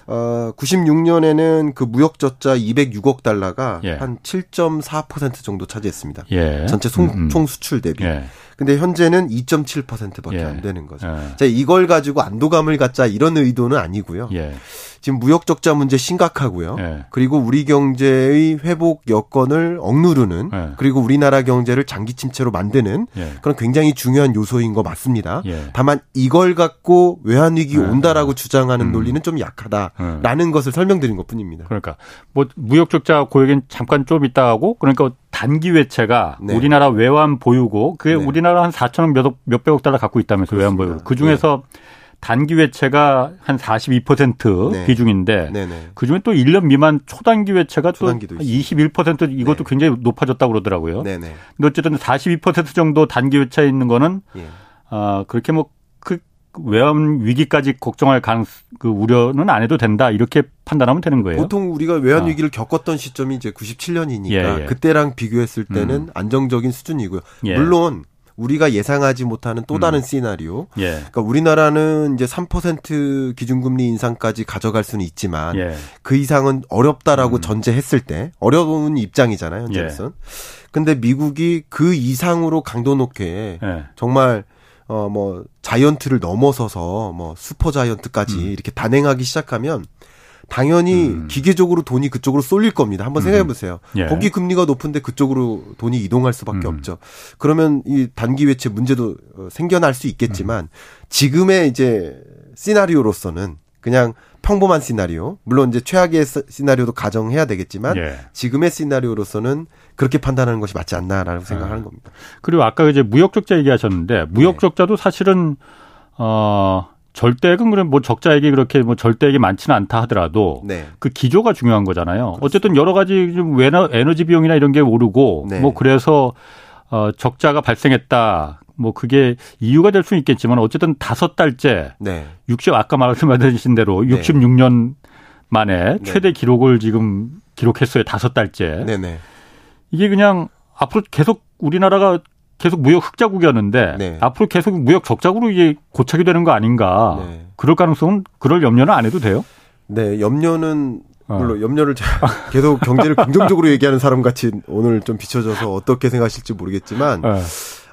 어, 96년에는 그 무역 적자 206억 달러가 예. 한7.4% 정도 차지했습니다. 예. 전체 송, 음, 음. 총 수출 대비. 예. 근데 현재는 2.7%밖에 예. 안 되는 거죠. 예. 자, 이걸 가지고 안도감을 갖자 이런 의도는 아니고요. 예. 지금 무역 적자 문제 심각하고요. 예. 그리고 우리 경제의 회복 여건을 억누르는 예. 그리고 우리나라 경제를 장기 침체로 만드는 예. 그런 굉장히 중요한 요소인 거 맞습니다. 예. 다만 이걸 갖고 외환 위기 예. 온다라고 주장하는 음. 논리는 좀 약하다라는 예. 것을 설명드린 것뿐입니다. 그러니까 뭐 무역 적자 고얘기는 잠깐 좀 있다 하고 그러니까 단기 외채가 네. 우리나라 외환 보유고 그게 네. 우리나라 한 4천억 몇, 몇백억 달러 갖고 있다면서 외환 보유고 그 중에서 네. 단기 외채가 한 42% 네. 비중인데 네 네. 그중에 또 1년 미만 초단기 외채가 또 21% 이것도 네. 굉장히 높아졌다고 그러더라고요. 네네. 근데 어쨌든 42% 정도 단기 외채에 있는 거는 예. 아, 그렇게 뭐그 외환 위기까지 걱정할 가능 그 우려는 안 해도 된다 이렇게 판단하면 되는 거예요. 보통 우리가 외환 아. 위기를 아. 겪었던 시점이 이제 97년이니까 예, 예. 그때랑 비교했을 때는 음. 안정적인 수준이고요. 예. 물론 우리가 예상하지 못하는 또 다른 음. 시나리오. 예. 그러니까 우리나라는 이제 3% 기준금리 인상까지 가져갈 수는 있지만 예. 그 이상은 어렵다라고 음. 전제했을 때 어려운 입장이잖아요, 현재로선. 예. 근데 미국이 그 이상으로 강도 높게 예. 정말 어 뭐 자이언트를 넘어서서 뭐 슈퍼 자이언트까지 음. 이렇게 단행하기 시작하면 당연히 음. 기계적으로 돈이 그쪽으로 쏠릴 겁니다. 한번 생각해 음. 보세요. 예. 거기 금리가 높은데 그쪽으로 돈이 이동할 수밖에 음. 없죠. 그러면 이 단기 외채 문제도 어, 생겨날 수 있겠지만 음. 지금의 이제 시나리오로서는 그냥 평범한 시나리오. 물론 이제 최악의 시나리오도 가정해야 되겠지만 예. 지금의 시나리오로서는 그렇게 판단하는 것이 맞지 않나라고 생각하는 아. 겁니다. 그리고 아까 이제 무역 적자 얘기하셨는데 무역 네. 적자도 사실은 어 절대액은 그럼 뭐 적자액이 그렇게 뭐 절대액이 많지는 않다 하더라도 네. 그 기조가 중요한 거잖아요. 그렇습니다. 어쨌든 여러 가지 좀 에너지 비용이나 이런 게 오르고 네. 뭐 그래서 어 적자가 발생했다. 뭐 그게 이유가 될 수는 있겠지만 어쨌든 다섯 달째 네. 60 아까 말씀하신 대로 66년 만에 네. 최대 기록을 지금 기록했어요. 다섯 달째. 네네. 이게 그냥 앞으로 계속 우리나라가 계속 무역 흑자국이었는데 네. 앞으로 계속 무역 적자국으로 이게 고착이 되는 거 아닌가. 네. 그럴 가능성은 그럴 염려는 안 해도 돼요? 네, 염려는 어. 물론 염려를 계속 경제를 긍정적으로 얘기하는 사람 같이 오늘 좀 비춰져서 어떻게 생각하실지 모르겠지만 어.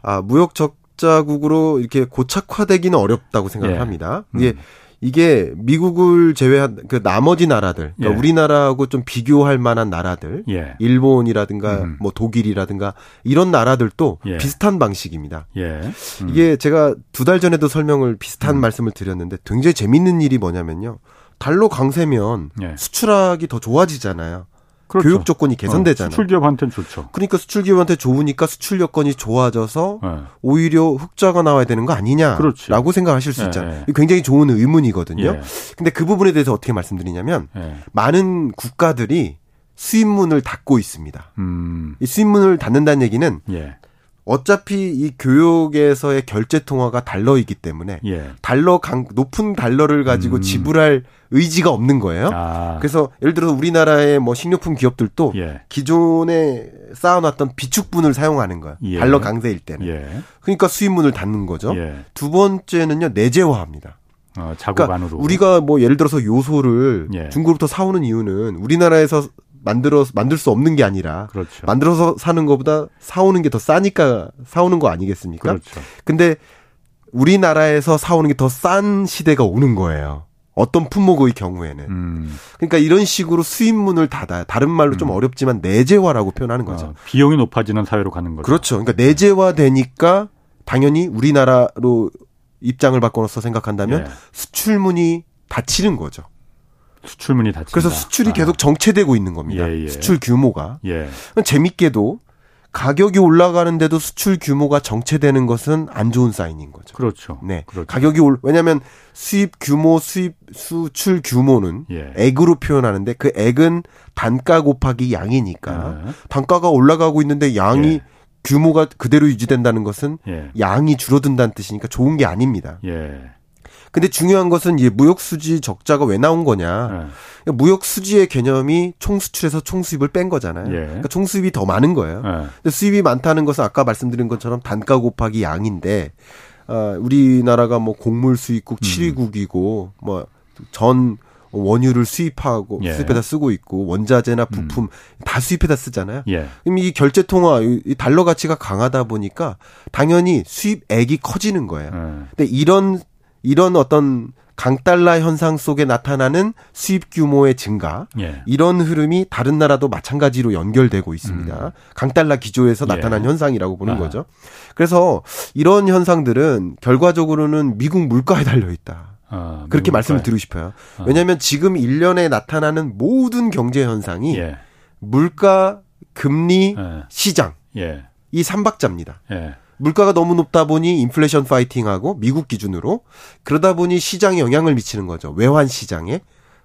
아, 무역 적자국으로 이렇게 고착화되기는 어렵다고 생각을 예. 합니다. 이게 음. 이게 미국을 제외한 그 나머지 나라들, 그러니까 예. 우리나라하고 좀 비교할 만한 나라들, 예. 일본이라든가 음. 뭐 독일이라든가 이런 나라들도 예. 비슷한 방식입니다. 예. 음. 이게 제가 두 달 전에도 설명을 비슷한 음. 말씀을 드렸는데 굉장히 재밌는 일이 뭐냐면요. 달러 강세면 예. 수출하기 더 좋아지잖아요. 그렇죠. 교육 조건이 개선되잖아요. 어, 수출 기업한테는 좋죠. 그러니까 수출 기업한테 좋으니까 수출 여건이 좋아져서 네. 오히려 흑자가 나와야 되는 거 아니냐라고 그렇지. 생각하실 수 네, 있잖아요. 네. 굉장히 좋은 의문이거든요. 예. 근데 그 부분에 대해서 어떻게 말씀드리냐면 예. 많은 국가들이 수입문을 닫고 있습니다. 음. 이 수입문을 닫는다는 얘기는 예. 어차피 이 교육에서의 결제 통화가 달러이기 때문에 예. 달러 강 높은 달러를 가지고 음. 지불할 의지가 없는 거예요. 아. 그래서 예를 들어 우리나라의 뭐 식료품 기업들도 예. 기존에 쌓아놨던 비축분을 사용하는 거예요. 예. 달러 강세일 때는. 예. 그러니까 수입문을 닫는 거죠. 예. 두 번째는요 내재화합니다. 어, 자국 그러니까 안으로. 우리가 뭐 예를 들어서 요소를 예. 중국부터 사오는 이유는 우리나라에서 만들어 만들 수 없는 게 아니라 그렇죠. 만들어서 사는 것보다 사오는 게 더 싸니까 사오는 거 아니겠습니까? 그렇죠. 근데 우리나라에서 사오는 게 더 싼 시대가 오는 거예요. 어떤 품목의 경우에는. 음. 그러니까 이런 식으로 수입문을 닫아요. 다른 말로 음. 좀 어렵지만 내재화라고 표현하는 거죠. 어, 비용이 높아지는 사회로 가는 거죠. 그렇죠. 그러니까 내재화 되니까 당연히 우리나라로 입장을 바꿔서 생각한다면 예. 수출문이 닫히는 거죠. 수출문이 닫힌다. 그래서 수출이 아. 계속 정체되고 있는 겁니다. 예, 예. 수출 규모가. 예. 재밌게도 가격이 올라가는데도 수출 규모가 정체되는 것은 안 좋은 사인인 거죠. 그렇죠. 네. 그렇죠. 가격이 올 왜냐하면 수입 규모, 수입 수출 규모는 예. 액으로 표현하는데 그 액은 단가 곱하기 양이니까 예. 단가가 올라가고 있는데 양이 예. 규모가 그대로 유지된다는 것은 예. 양이 줄어든다는 뜻이니까 좋은 게 아닙니다. 예. 근데 중요한 것은 이제 무역 수지 적자가 왜 나온 거냐. 네. 그러니까 무역 수지의 개념이 총수출에서 총수입을 뺀 거잖아요. 예. 그러니까 총수입이 더 많은 거예요. 네. 근데 수입이 많다는 것은 아까 말씀드린 것처럼 단가 곱하기 양인데 어, 우리나라가 뭐 곡물 수입국 7위국이고 음. 뭐전 원유를 수입하고 예. 수입에다 쓰고 있고 원자재나 음. 부품 음. 다 수입에다 쓰잖아요. 예. 그럼 이 결제 통화 이 달러 가치가 강하다 보니까 당연히 수입액이 커지는 거예요. 예. 근데 이런 이런 어떤 강달러 현상 속에 나타나는 수입 규모의 증가 예. 이런 흐름이 다른 나라도 마찬가지로 연결되고 있습니다. 음. 강달러 기조에서 예. 나타난 현상이라고 보는 아. 거죠. 그래서 이런 현상들은 결과적으로는 미국 물가에 달려 있다. 아, 그렇게 말씀을 드리고 싶어요. 아. 왜냐하면 지금 1년에 나타나는 모든 경제 현상이 예. 물가, 금리, 예. 시장 예. 이 삼박자입니다. 예. 물가가 너무 높다 보니 인플레이션 파이팅하고 미국 기준으로 그러다 보니 시장에 영향을 미치는 거죠. 외환 시장에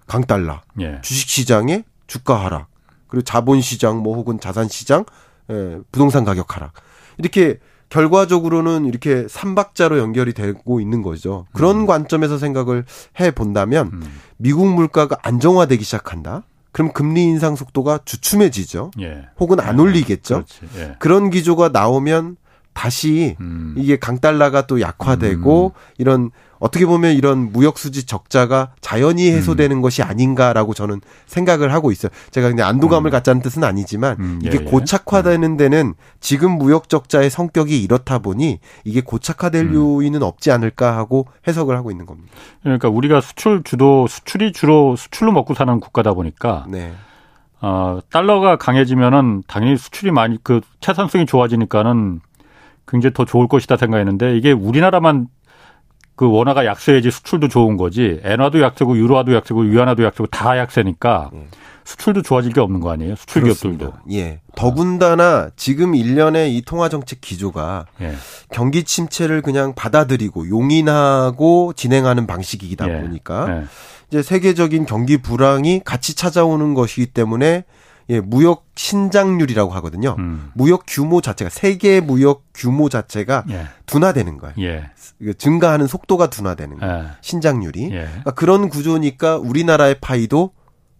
강달러, 예. 주식 시장에 주가 하락, 그리고 자본 시장 뭐 혹은 자산 시장 예, 부동산 가격 하락. 이렇게 결과적으로는 이렇게 삼박자로 연결이 되고 있는 거죠. 그런 음. 관점에서 생각을 해 본다면 음. 미국 물가가 안정화되기 시작한다. 그럼 금리 인상 속도가 주춤해지죠. 예. 혹은 안 올리겠죠. 예. 그런 기조가 나오면 다시 음. 이게 강달러가 또 약화되고 음. 이런 어떻게 보면 이런 무역 수지 적자가 자연히 해소되는 음. 것이 아닌가라고 저는 생각을 하고 있어요. 제가 근데 안도감을 음. 갖자는 뜻은 아니지만 음. 이게 예, 예. 고착화되는 데는 지금 무역 적자의 성격이 이렇다 보니 이게 고착화될 음. 요인은 없지 않을까 하고 해석을 하고 있는 겁니다. 그러니까 우리가 수출 주도 수출이 주로 수출로 먹고 사는 국가다 보니까 네. 어, 달러가 강해지면은 당연히 수출이 많이 그 채산성이 좋아지니까는 굉장히 더 좋을 것이다 생각했는데 이게 우리나라만 그 원화가 약세야지 수출도 좋은 거지 엔화도 약세고 유로화도 약세고 위안화도 약세고 다 약세니까 예. 수출도 좋아질 게 없는 거 아니에요? 수출 그렇습니다. 기업들도. 예. 더군다나 지금 일련의 이 통화 정책 기조가 예. 경기 침체를 그냥 받아들이고 용인하고 진행하는 방식이다 예. 보니까 예. 이제 세계적인 경기 불황이 같이 찾아오는 것이기 때문에 예, 무역 신장률이라고 하거든요. 음. 무역 규모 자체가 세계 무역 규모 자체가 예. 둔화되는 거예요. 예. 증가하는 속도가 둔화되는 거예요. 예. 신장률이. 예. 그러니까 그런 구조니까 우리나라의 파이도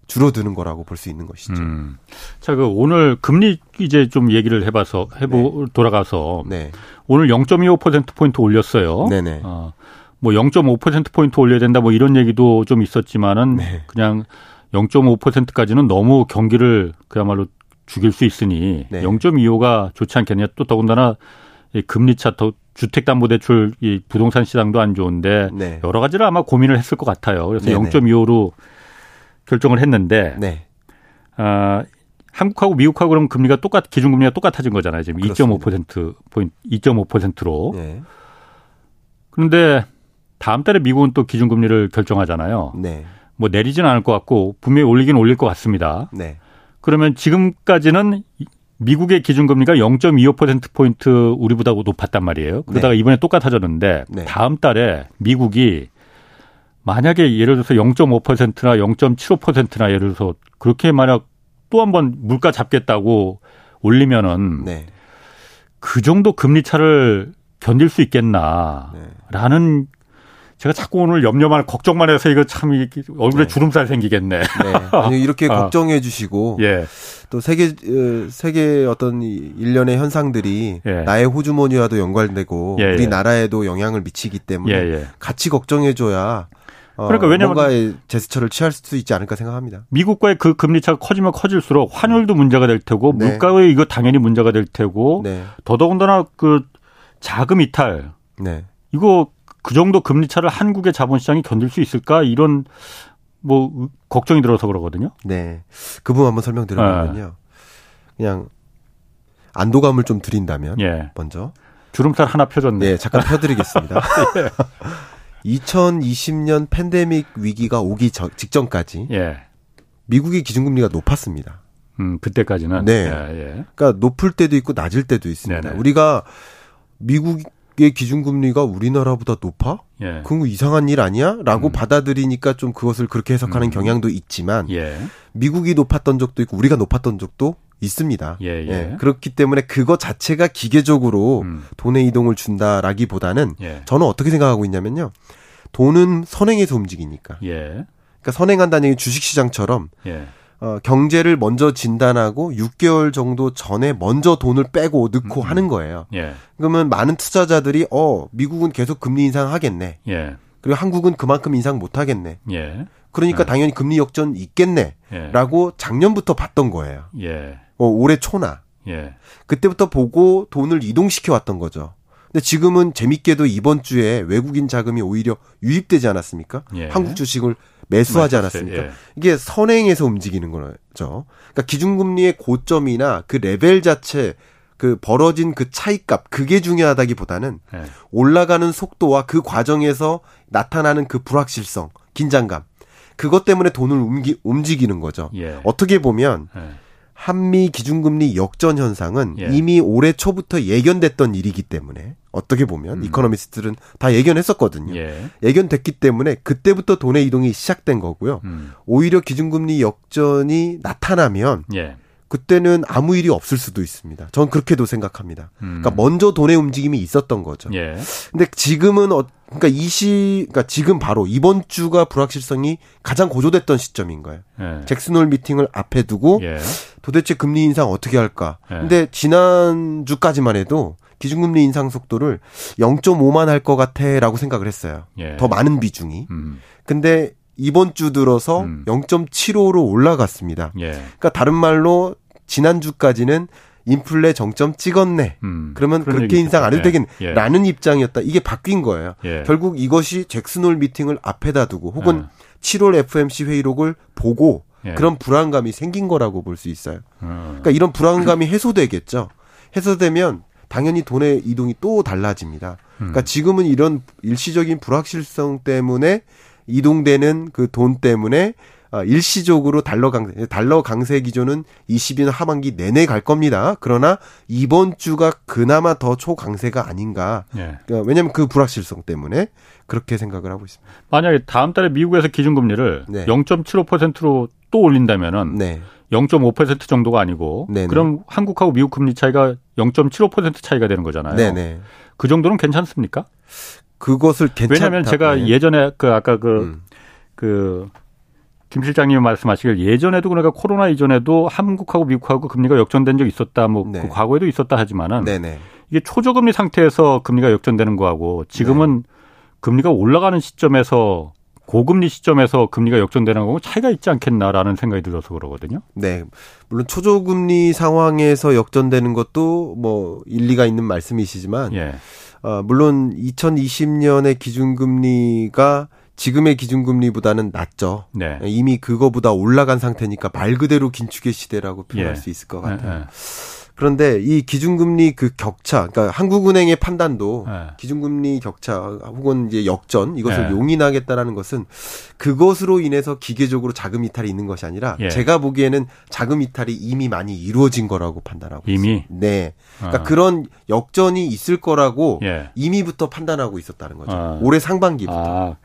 줄어드는 거라고 볼 수 있는 것이죠. 음. 자, 그 오늘 금리 이제 좀 얘기를 해봐서 해보 네. 돌아가서 네. 오늘 0.25% 포인트 올렸어요. 네네. 어, 뭐0.5% 포인트 올려야 된다 뭐 이런 얘기도 좀 있었지만은 네. 그냥 0.5%까지는 너무 경기를 그야말로 죽일 수 있으니 네. 0.25가 좋지 않겠냐. 또 더군다나 금리 차 더 주택담보대출 이 부동산 시장도 안 좋은데 네. 여러 가지를 아마 고민을 했을 것 같아요. 그래서 네네. 0.25로 결정을 했는데 네. 아, 한국하고 미국하고 그럼 금리가 똑같 기준금리가 똑같아진 거잖아요. 지금 2.5% 포인트 2.5%로. 네. 그런데 다음 달에 미국은 또 기준금리를 결정하잖아요. 네. 뭐 내리지는 않을 것 같고 분명히 올리긴 올릴 것 같습니다. 네. 그러면 지금까지는 미국의 기준금리가 0.25%포인트 우리보다 높았단 말이에요. 그러다가 네. 이번에 똑같아졌는데 네. 다음 달에 미국이 만약에 예를 들어서 0.5%나 0.75%나 예를 들어서 그렇게 만약 또 한 번 물가 잡겠다고 올리면은 네. 그 정도 금리 차를 견딜 수 있겠나라는 네. 제가 자꾸 오늘 염려만 걱정만 해서 이거 참 얼굴에 네. 주름살 생기겠네. 네. 아니, 이렇게 아. 걱정해 주시고 예. 또 세계 어, 세계 어떤 일련의 현상들이 예. 나의 호주머니와도 연관되고 예, 예. 우리나라에도 영향을 미치기 때문에 예, 예. 같이 걱정해 줘야 어, 그러니까 왜냐면 뭔가의 제스처를 취할 수 있지 않을까 생각합니다. 미국과의 그 금리 차가 커지면 커질수록 환율도 문제가 될 테고 네. 물가의 이거 당연히 문제가 될 테고 네. 더더군다나 그 자금 이탈 네. 이거 그 정도 금리 차를 한국의 자본시장이 견딜 수 있을까 이런 뭐 걱정이 들어서 그러거든요. 네, 그 부분 한번 설명드려보면요. 네. 그냥 안도감을 좀 드린다면 예. 먼저 주름살 하나 펴줬네. 네, 잠깐 펴드리겠습니다. 예. 2020년 팬데믹 위기가 오기 저, 직전까지 예. 미국의 기준금리가 높았습니다. 음, 그때까지는. 네. 예, 예. 그러니까 높을 때도 있고 낮을 때도 있습니다. 네네. 우리가 미국 의 기준금리가 우리나라보다 높아? 예. 그건 이상한 일 아니야? 라고 음. 받아들이니까 좀 그것을 그렇게 해석하는 음. 경향도 있지만, 예. 미국이 높았던 적도 있고, 우리가 높았던 적도 있습니다. 예, 예. 예. 그렇기 때문에 그거 자체가 기계적으로 음. 돈의 이동을 준다라기보다는, 예. 저는 어떻게 생각하고 있냐면요. 돈은 선행해서 움직이니까. 예. 그러니까 선행한다는 얘기 주식시장처럼, 어, 경제를 먼저 진단하고 6개월 정도 전에 먼저 돈을 빼고 넣고 음. 하는 거예요. 예. 그러면 많은 투자자들이 어 미국은 계속 금리 인상하겠네. 예. 그리고 한국은 그만큼 인상 못 하겠네. 예. 그러니까 예. 당연히 금리 역전 있겠네라고 예. 작년부터 봤던 거예요. 예. 어, 올해 초나. 예. 그때부터 보고 돈을 이동시켜 왔던 거죠. 근데 지금은 재밌게도 이번 주에 외국인 자금이 오히려 유입되지 않았습니까? 한국 주식을 매수하지 않았습니까? 예. 이게 선행해서 움직이는 거죠. 그러니까 기준금리의 고점이나 그 레벨 자체 그 벌어진 그 차이값 그게 중요하다기보다는 예. 올라가는 속도와 그 과정에서 나타나는 그 불확실성, 긴장감 그것 때문에 돈을 움기, 움직이는 거죠. 예. 어떻게 보면 예. 한미 기준금리 역전 현상은 예. 이미 올해 초부터 예견됐던 일이기 때문에 어떻게 보면 음. 이코노미스트들은 다 예견했었거든요. 예. 예견됐기 때문에 그때부터 돈의 이동이 시작된 거고요. 음. 오히려 기준금리 역전이 나타나면 예. 그때는 아무 일이 없을 수도 있습니다. 전 그렇게도 생각합니다. 음. 그러니까 먼저 돈의 움직임이 있었던 거죠. 예. 근데 지금은 어, 그러니까 이 시, 그러니까 지금 바로 이번 주가 불확실성이 가장 고조됐던 시점인 거예요. 예. 잭슨홀 미팅을 앞에 두고 예. 도대체 금리 인상 어떻게 할까? 예. 근데 지난 주까지만 해도 기준금리 인상 속도를 0.5만 할 것 같아라고 생각을 했어요. 예. 더 많은 비중이. 음. 근데 이번 주 들어서 음. 0.75로 올라갔습니다. 예. 그러니까 다른 말로 지난주까지는 인플레 정점 찍었네. 음, 그러면 그렇게 인상 안 해도 되겠네라는 예. 입장이었다. 이게 바뀐 거예요. 예. 결국 이것이 잭슨홀 미팅을 앞에다 두고 혹은 예. 7월 FMC 회의록을 보고 예. 그런 불안감이 생긴 거라고 볼 수 있어요. 음. 그러니까 이런 불안감이 해소되겠죠. 해소되면 당연히 돈의 이동이 또 달라집니다. 그러니까 음. 지금은 이런 일시적인 불확실성 때문에 이동되는 그 돈 때문에 어, 일시적으로 달러 강세, 달러 강세 기조는 20년 하반기 내내 갈 겁니다. 그러나 이번 주가 그나마 더 초강세가 아닌가. 예. 그러니까 왜냐하면 그 불확실성 때문에 그렇게 생각을 하고 있습니다. 만약에 다음 달에 미국에서 기준금리를 네. 0.75%로 또 올린다면은 네. 0.5% 정도가 아니고 네네. 그럼 한국하고 미국 금리 차이가 0.75% 차이가 되는 거잖아요. 네네. 그 정도는 괜찮습니까? 그것을 괜찮다. 왜냐하면 제가 네. 예전에 그 아까 그그 음. 그 김 실장님이 말씀하시길 예전에도 그러니까 코로나 이전에도 한국하고 미국하고 금리가 역전된 적 있었다. 뭐 네. 그 과거에도 있었다 하지만은 네네. 이게 초저금리 상태에서 금리가 역전되는 거하고 지금은 네. 금리가 올라가는 시점에서 고금리 시점에서 금리가 역전되는 거고 차이가 있지 않겠나라는 생각이 들어서 그러거든요. 네. 물론 초저금리 상황에서 역전되는 것도 뭐 일리가 있는 말씀이시지만 예. 어, 물론 2020년의 기준금리가 지금의 기준금리보다는 낮죠. 네. 이미 그거보다 올라간 상태니까 말 그대로 긴축의 시대라고 표현할 예. 수 있을 것 같아요. 예. 예. 그런데 이 기준금리 그 격차, 그러니까 한국은행의 판단도 네. 기준금리 격차 혹은 이제 역전 이것을 네. 용인하겠다라는 것은 그것으로 인해서 기계적으로 자금 이탈이 있는 것이 아니라 예. 제가 보기에는 자금 이탈이 이미 많이 이루어진 거라고 판단하고 이미 있습니다. 네, 그러니까 어. 그런 역전이 있을 거라고 예. 이미부터 판단하고 있었다는 거죠. 어. 올해 상반기부터. 아.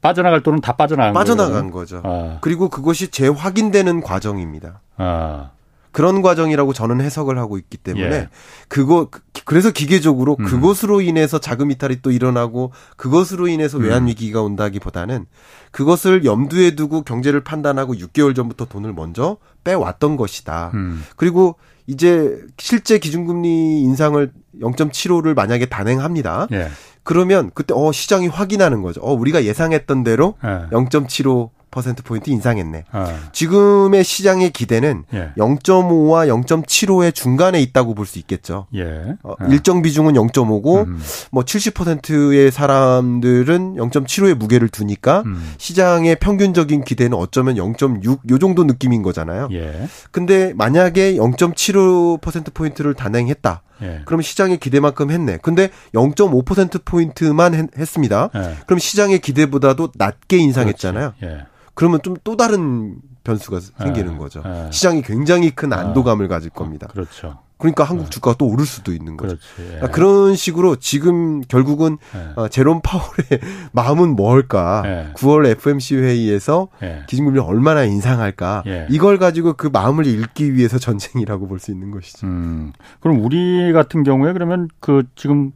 빠져나갈 돈은 다 빠져나간 빠져나간 거죠. 아. 그리고 그것이 재확인되는 과정입니다. 아. 그런 과정이라고 저는 해석을 하고 있기 때문에 예. 그거 그래서 기계적으로 음. 그것으로 인해서 자금 이탈이 또 일어나고 그것으로 인해서 음. 외환 위기가 온다기보다는 그것을 염두에 두고 경제를 판단하고 6개월 전부터 돈을 먼저 빼왔던 것이다. 음. 그리고 이제 실제 기준금리 인상을 0.75를 만약에 단행합니다. 예. 그러면 그때 어 시장이 확인하는 거죠. 어 우리가 예상했던 대로 예. 0.75 퍼센트 포인트 인상했네. 아. 지금의 시장의 기대는 예. 0.5와 0.75의 중간에 있다고 볼 수 있겠죠. 예. 어, 아. 일정 비중은 0.5고 음. 뭐 70%의 사람들은 0.75의 무게를 두니까 음. 시장의 평균적인 기대는 어쩌면 0.6 요 정도 느낌인 거잖아요. 예. 근데 만약에 0.75% 포인트를 단행했다. 예. 그럼 시장의 기대만큼 했네. 근데 0.5% 포인트만 했, 습니다 예. 그럼 시장의 기대보다도 낮게 인상했잖아요. 예. 그러면 좀 또 다른 변수가 생기는 예. 거죠. 예. 시장이 굉장히 큰 안도감을 가질 겁니다. 그렇죠. 그러니까 한국 네. 주가가 또 오를 수도 있는 거죠. 그렇지, 예. 그런 식으로 지금 결국은 예. 어, 제롬 파월의 마음은 뭘까? 예. 9월 FMC 회의에서 예. 기준금리를 얼마나 인상할까? 예. 이걸 가지고 그 마음을 읽기 위해서 전쟁이라고 볼 수 있는 것이죠. 음, 그럼 우리 같은 경우에 그러면 그 지금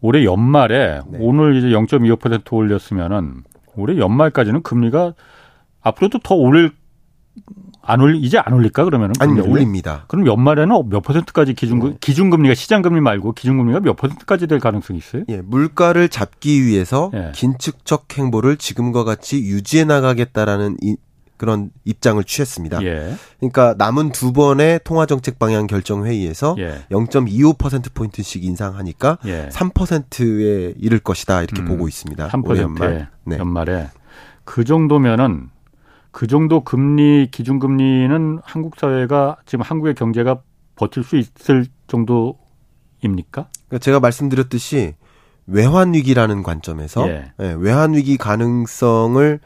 올해 연말에 네. 오늘 이제 0.25% 올렸으면은 올해 연말까지는 금리가 앞으로도 더 오를 안 올리 이제 안 올릴까 그러면은 아니 올립니다. 그럼 연말에는 몇 퍼센트까지 기준금 네. 기준금리가 시장금리 말고 기준금리가 몇 퍼센트까지 될 가능성이 있어요? 예, 물가를 잡기 위해서 예. 긴축적 행보를 지금과 같이 유지해 나가겠다라는 이, 그런 입장을 취했습니다. 예. 그러니까 남은 두 번의 통화 정책 방향 결정 회의에서 예. 0.25% 포인트씩 인상하니까 예. 3%에 이를 것이다 이렇게 음, 보고 있습니다. 3% 연말. 네. 연말에 그 정도면은 그 정도 금리 기준금리는 한국 사회가 지금 한국의 경제가 버틸 수 있을 정도입니까? 그러니까 제가 말씀드렸듯이 외환 위기라는 관점에서 예. 예, 외환 위기 가능성을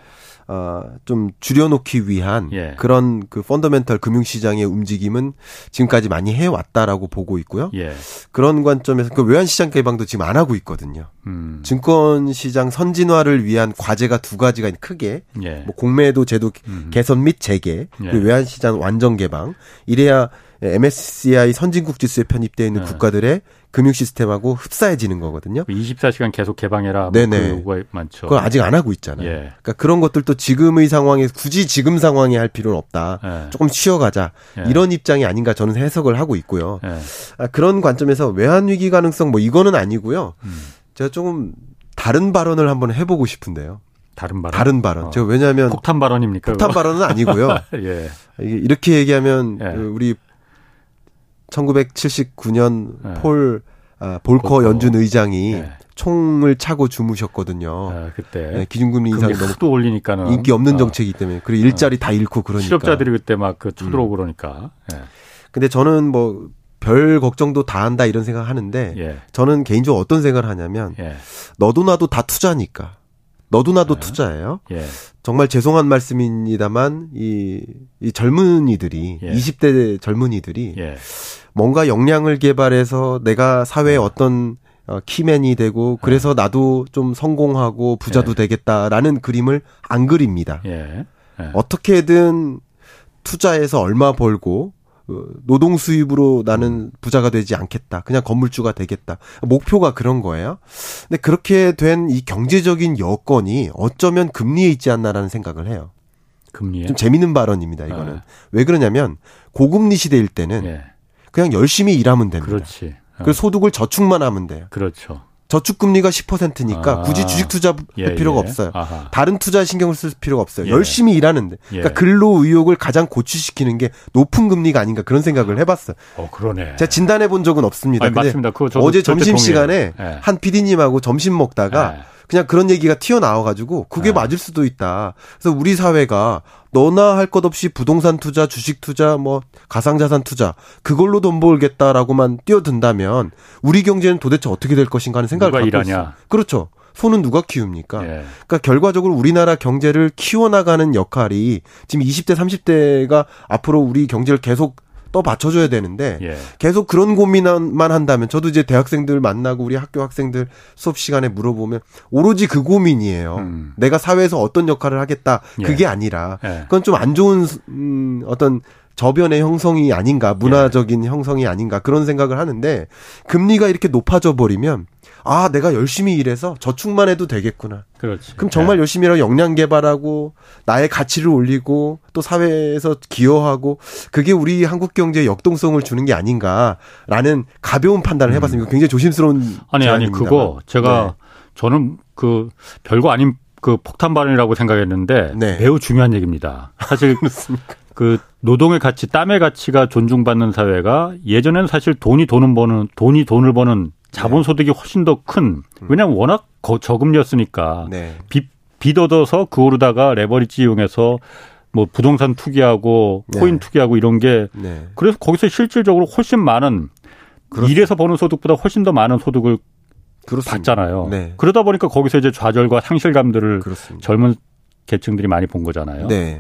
어, 좀 줄여놓기 위한 예. 그런 그 펀더멘털 금융시장의 움직임은 지금까지 많이 해왔다라고 보고 있고요. 예. 그런 관점에서 그 외환시장 개방도 지금 안 하고 있거든요. 음. 증권시장 선진화를 위한 과제가 두 가지가 크게 예. 뭐 공매도 제도 음. 개선 및 재개 그리고 예. 외환시장 완전 개방 이래야 MSCI 선진국 지수에 편입되어 있는 네. 국가들의 금융 시스템하고 흡사해지는 거거든요. 24시간 계속 개방해라. 뭐 네네. 그 요구가 많죠. 그걸 아직 안 하고 있잖아요. 예. 그러니까 그런 것들도 지금의 상황에 굳이 지금 상황에 할 필요는 없다. 예. 조금 쉬어가자. 예. 이런 입장이 아닌가 저는 해석을 하고 있고요. 예. 아, 그런 관점에서 외환 위기 가능성 뭐 이거는 아니고요. 음. 제가 조금 다른 발언을 한번 해보고 싶은데요. 다른 발언. 다른 발언. 어. 제가 왜냐하면 폭탄 발언입니까? 폭탄 발언은 아니고요. 예. 이렇게 얘기하면 예. 우리 1979년 네. 폴 아, 볼커 볼커. 연준 의장이 네. 총을 차고 주무셨거든요. 아, 그때 네, 기준금리 인상이 너무 또 올리니까는 인기 없는 어. 정책이기 때문에 그리고 일자리 어. 다 잃고 그러니까 실업자들이 그때 막 그 쳐들어오고 음. 그러니까. 네. 근데 저는 뭐 별 걱정도 다 한다 이런 생각 하는데 예. 저는 개인적으로 어떤 생각을 하냐면 예. 너도 나도 다 투자니까 너도 나도 네. 투자예요. 예. 정말 죄송한 말씀입니다만 이, 이 젊은이들이 예. 20대 젊은이들이 예. 뭔가 역량을 개발해서 내가 사회에 어. 어떤 어, 키맨이 되고 그래서 네. 나도 좀 성공하고 부자도 예. 되겠다라는 그림을 안 그립니다. 예. 예. 어떻게든 투자해서 얼마 벌고 어, 노동 수입으로 나는 부자가 되지 않겠다. 그냥 건물주가 되겠다. 목표가 그런 거예요. 근데 그렇게 된 이 경제적인 여건이 어쩌면 금리에 있지 않나라는 생각을 해요. 금리에? 좀 재밌는 발언입니다, 이거는. 네. 왜 그러냐면 고금리 시대일 때는 네. 그냥 열심히 일하면 됩니다. 그렇지. 그 소득을 저축만 하면 돼요. 그렇죠. 저축금리가 10%니까 아. 굳이 주식 투자할 예, 필요가 예. 없어요. 아하. 다른 투자 신경을 쓸 필요가 없어요. 예. 열심히 일하는데. 그러니까 예. 근로 의욕을 가장 고취시키는 게 높은 금리가 아닌가 그런 생각을 해봤어요. 어, 그러네. 제가 진단해 본 적은 없습니다. 아니, 맞습니다. 어제 점심 시간에 예. 한 PD님하고 점심 먹다가 예. 그냥 그런 얘기가 튀어나와가지고 그게 맞을 수도 있다. 그래서 우리 사회가 너나 할 것 없이 부동산 투자, 주식 투자, 뭐 가상자산 투자 그걸로 돈 벌겠다라고만 뛰어든다면 우리 경제는 도대체 어떻게 될 것인가 하는 생각을 갖고 일하냐. 있어요. 그렇죠. 손은 누가 키웁니까? 예. 그러니까 결과적으로 우리나라 경제를 키워나가는 역할이 지금 20대, 30대가 앞으로 우리 경제를 계속 또 받쳐줘야 되는데 예. 계속 그런 고민만 한다면 저도 이제 대학생들 만나고 우리 학교 학생들 수업 시간에 물어보면 오로지 그 고민이에요. 음. 내가 사회에서 어떤 역할을 하겠다 예. 그게 아니라 예. 그건 좀 안 좋은 음, 어떤 저변의 형성이 아닌가 문화적인 예. 형성이 아닌가 그런 생각을 하는데 금리가 이렇게 높아져 버리면 아, 내가 열심히 일해서 저축만 해도 되겠구나. 그렇지. 그럼 정말 네. 열심히 일하고 역량 개발하고 나의 가치를 올리고 또 사회에서 기여하고 그게 우리 한국 경제에 역동성을 주는 게 아닌가라는 가벼운 판단을 해봤습니다. 음. 굉장히 조심스러운 아니 아니 그거 제가 네. 저는 그 별거 아닌 그 폭탄 발언이라고 생각했는데 네. 매우 중요한 얘기입니다. 사실 그 노동의 가치, 땀의 가치가 존중받는 사회가 예전에는 사실 돈이 돈을 버는 돈이 돈을 버는 자본 소득이 훨씬 더 큰 왜냐하면 워낙 저금리였으니까 네. 빚, 빚 얻어서 그 오르다가 레버리지 이용해서 뭐 부동산 투기하고 네. 코인 투기하고 이런 게 네. 그래서 거기서 실질적으로 훨씬 많은 그렇습니다. 일에서 버는 소득보다 훨씬 더 많은 소득을 그렇습니다. 받잖아요. 네. 그러다 보니까 거기서 이제 좌절과 상실감들을 그렇습니다. 젊은 계층들이 많이 본 거잖아요. 네.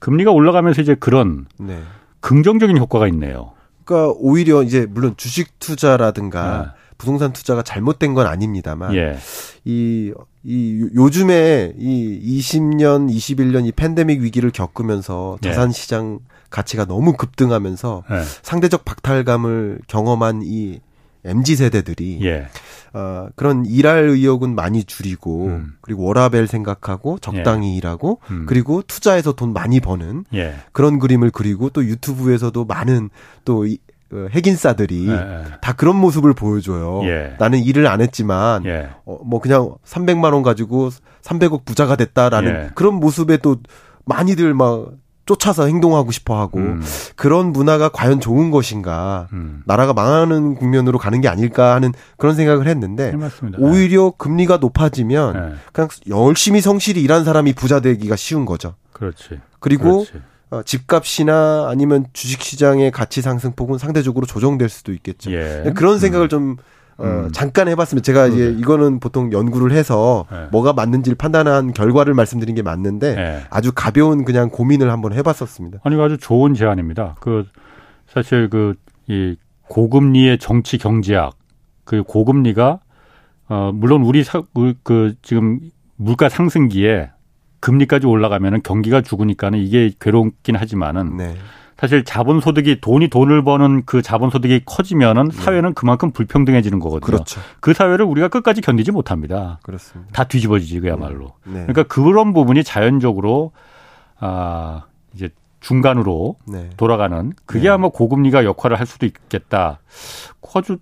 금리가 올라가면서 이제 그런 네. 긍정적인 효과가 있네요. 그러니까 오히려 이제 물론 주식 투자라든가 네. 부동산 투자가 잘못된 건 아닙니다만 예. 이, 이 요즘에 이 20년, 21년 이 팬데믹 위기를 겪으면서 예. 자산 시장 가치가 너무 급등하면서 예. 상대적 박탈감을 경험한 이 MZ 세대들이 예. 어, 그런 일할 의욕은 많이 줄이고 음. 그리고 워라벨 생각하고 적당히 예. 일하고 음. 그리고 투자해서 돈 많이 버는 예. 그런 그림을 그리고 또 유튜브에서도 많은 또 이, 그 핵인싸들이 네. 다 그런 모습을 보여줘요. 예. 나는 일을 안 했지만 예. 어, 뭐 그냥 300만 원 가지고 300억 부자가 됐다라는 예. 그런 모습에 또 많이들 막 쫓아서 행동하고 싶어 하고 음. 그런 문화가 과연 좋은 것인가 음. 나라가 망하는 국면으로 가는 게 아닐까 하는 그런 생각을 했는데 네, 오히려 금리가 높아지면 네. 그냥 열심히 성실히 일한 사람이 부자 되기가 쉬운 거죠. 그렇지. 그리고 그렇지. 어, 집값이나 아니면 주식시장의 가치 상승폭은 상대적으로 조정될 수도 있겠죠. 예. 그런 생각을 음. 좀 어, 음. 잠깐 해봤습니다. 제가. 이제 이거는 보통 연구를 해서 네. 뭐가 맞는지를 판단한 결과를 말씀드린 게 맞는데 네. 아주 가벼운 그냥 고민을 한번 해봤었습니다. 아니 아주 좋은 제안입니다. 그 사실 그 이 고금리의 정치 경제학 그 고금리가 어 물론 우리 사, 그 지금 물가 상승기에 금리까지 올라가면은 경기가 죽으니까는 이게 괴롭긴 하지만은 네. 사실 자본 소득이 돈이 돈을 버는 그 자본 소득이 커지면은 네. 사회는 그만큼 불평등해지는 거거든요. 그렇죠. 그 사회를 우리가 끝까지 견디지 못합니다. 그렇습니다. 다 뒤집어지지 그야말로. 네. 네. 그러니까 그런 부분이 자연적으로 아 이제 중간으로 네. 돌아가는 그게 네. 아마 고금리가 역할을 할 수도 있겠다. 아주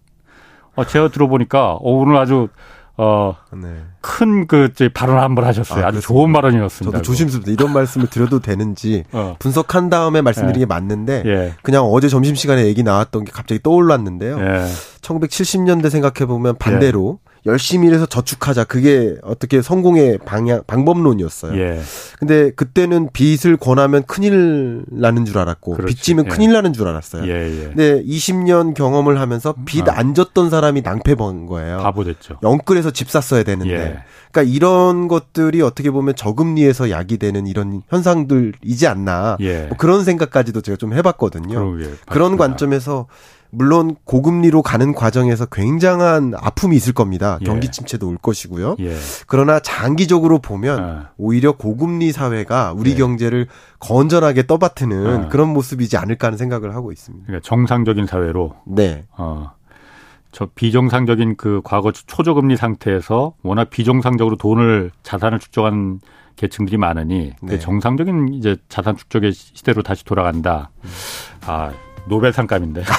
어, 제가 들어보니까 어, 오늘 아주 어, 네. 큰그 발언 을 한번 하셨어요. 아, 주 좋은 발언이었습니다. 저도 조심스럽다. 이런 말씀을 드려도 되는지 어. 분석한 다음에 말씀드리는 게 예. 맞는데 예. 그냥 어제 점심 시간에 얘기 나왔던 게 갑자기 떠올랐는데요. 예. 1970년대 생각해 보면 반대로 예. 열심히 일해서 저축하자. 그게 어떻게 성공의 방향 방법론이었어요. 예. 근데 그때는 빚을 권하면 큰일 나는 줄 알았고 그렇지. 빚지면 예. 큰일 나는 줄 알았어요. 예, 예. 근데 20년 경험을 하면서 빚안 어. 졌던 사람이 낭패 본 거예요. 바보 됐죠. 영끌에서 집 샀어야 되는데. 예. 그러니까 이런 것들이 어떻게 보면 저금리에서 야기되는 이런 현상들이지 않나. 예. 뭐 그런 생각까지도 제가 좀 해봤거든요. 그러게, 그런 관점에서 물론 고금리로 가는 과정에서 굉장한 아픔이 있을 겁니다. 예. 경기 침체도 올 것이고요. 예. 그러나 장기적으로 보면 아. 오히려 고금리 사회가 우리 예. 경제를 건전하게 떠받드는 아. 그런 모습이지 않을까 하는 생각을 하고 있습니다. 그러니까 정상적인 사회로 네. 어. 저 비정상적인 그 과거 초저금리 상태에서 워낙 비정상적으로 돈을 자산을 축적한 계층들이 많으니 네. 정상적인 이제 자산 축적의 시대로 다시 돌아간다. 음. 아 노벨 상감인데.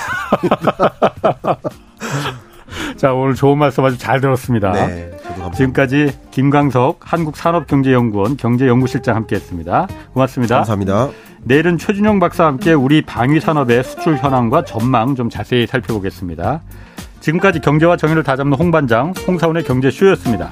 자, 오늘 좋은 말씀 아주 잘 들었습니다. 네, 지금까지 김광석 한국산업경제연구원 경제연구실장 함께 했습니다. 고맙습니다. 감사합니다. 내일은 최준영 박사와 함께 우리 방위 산업의 수출 현황과 전망 좀 자세히 살펴보겠습니다. 지금까지 경제와 정의를 다잡는 홍반장 홍사원의 경제쇼였습니다.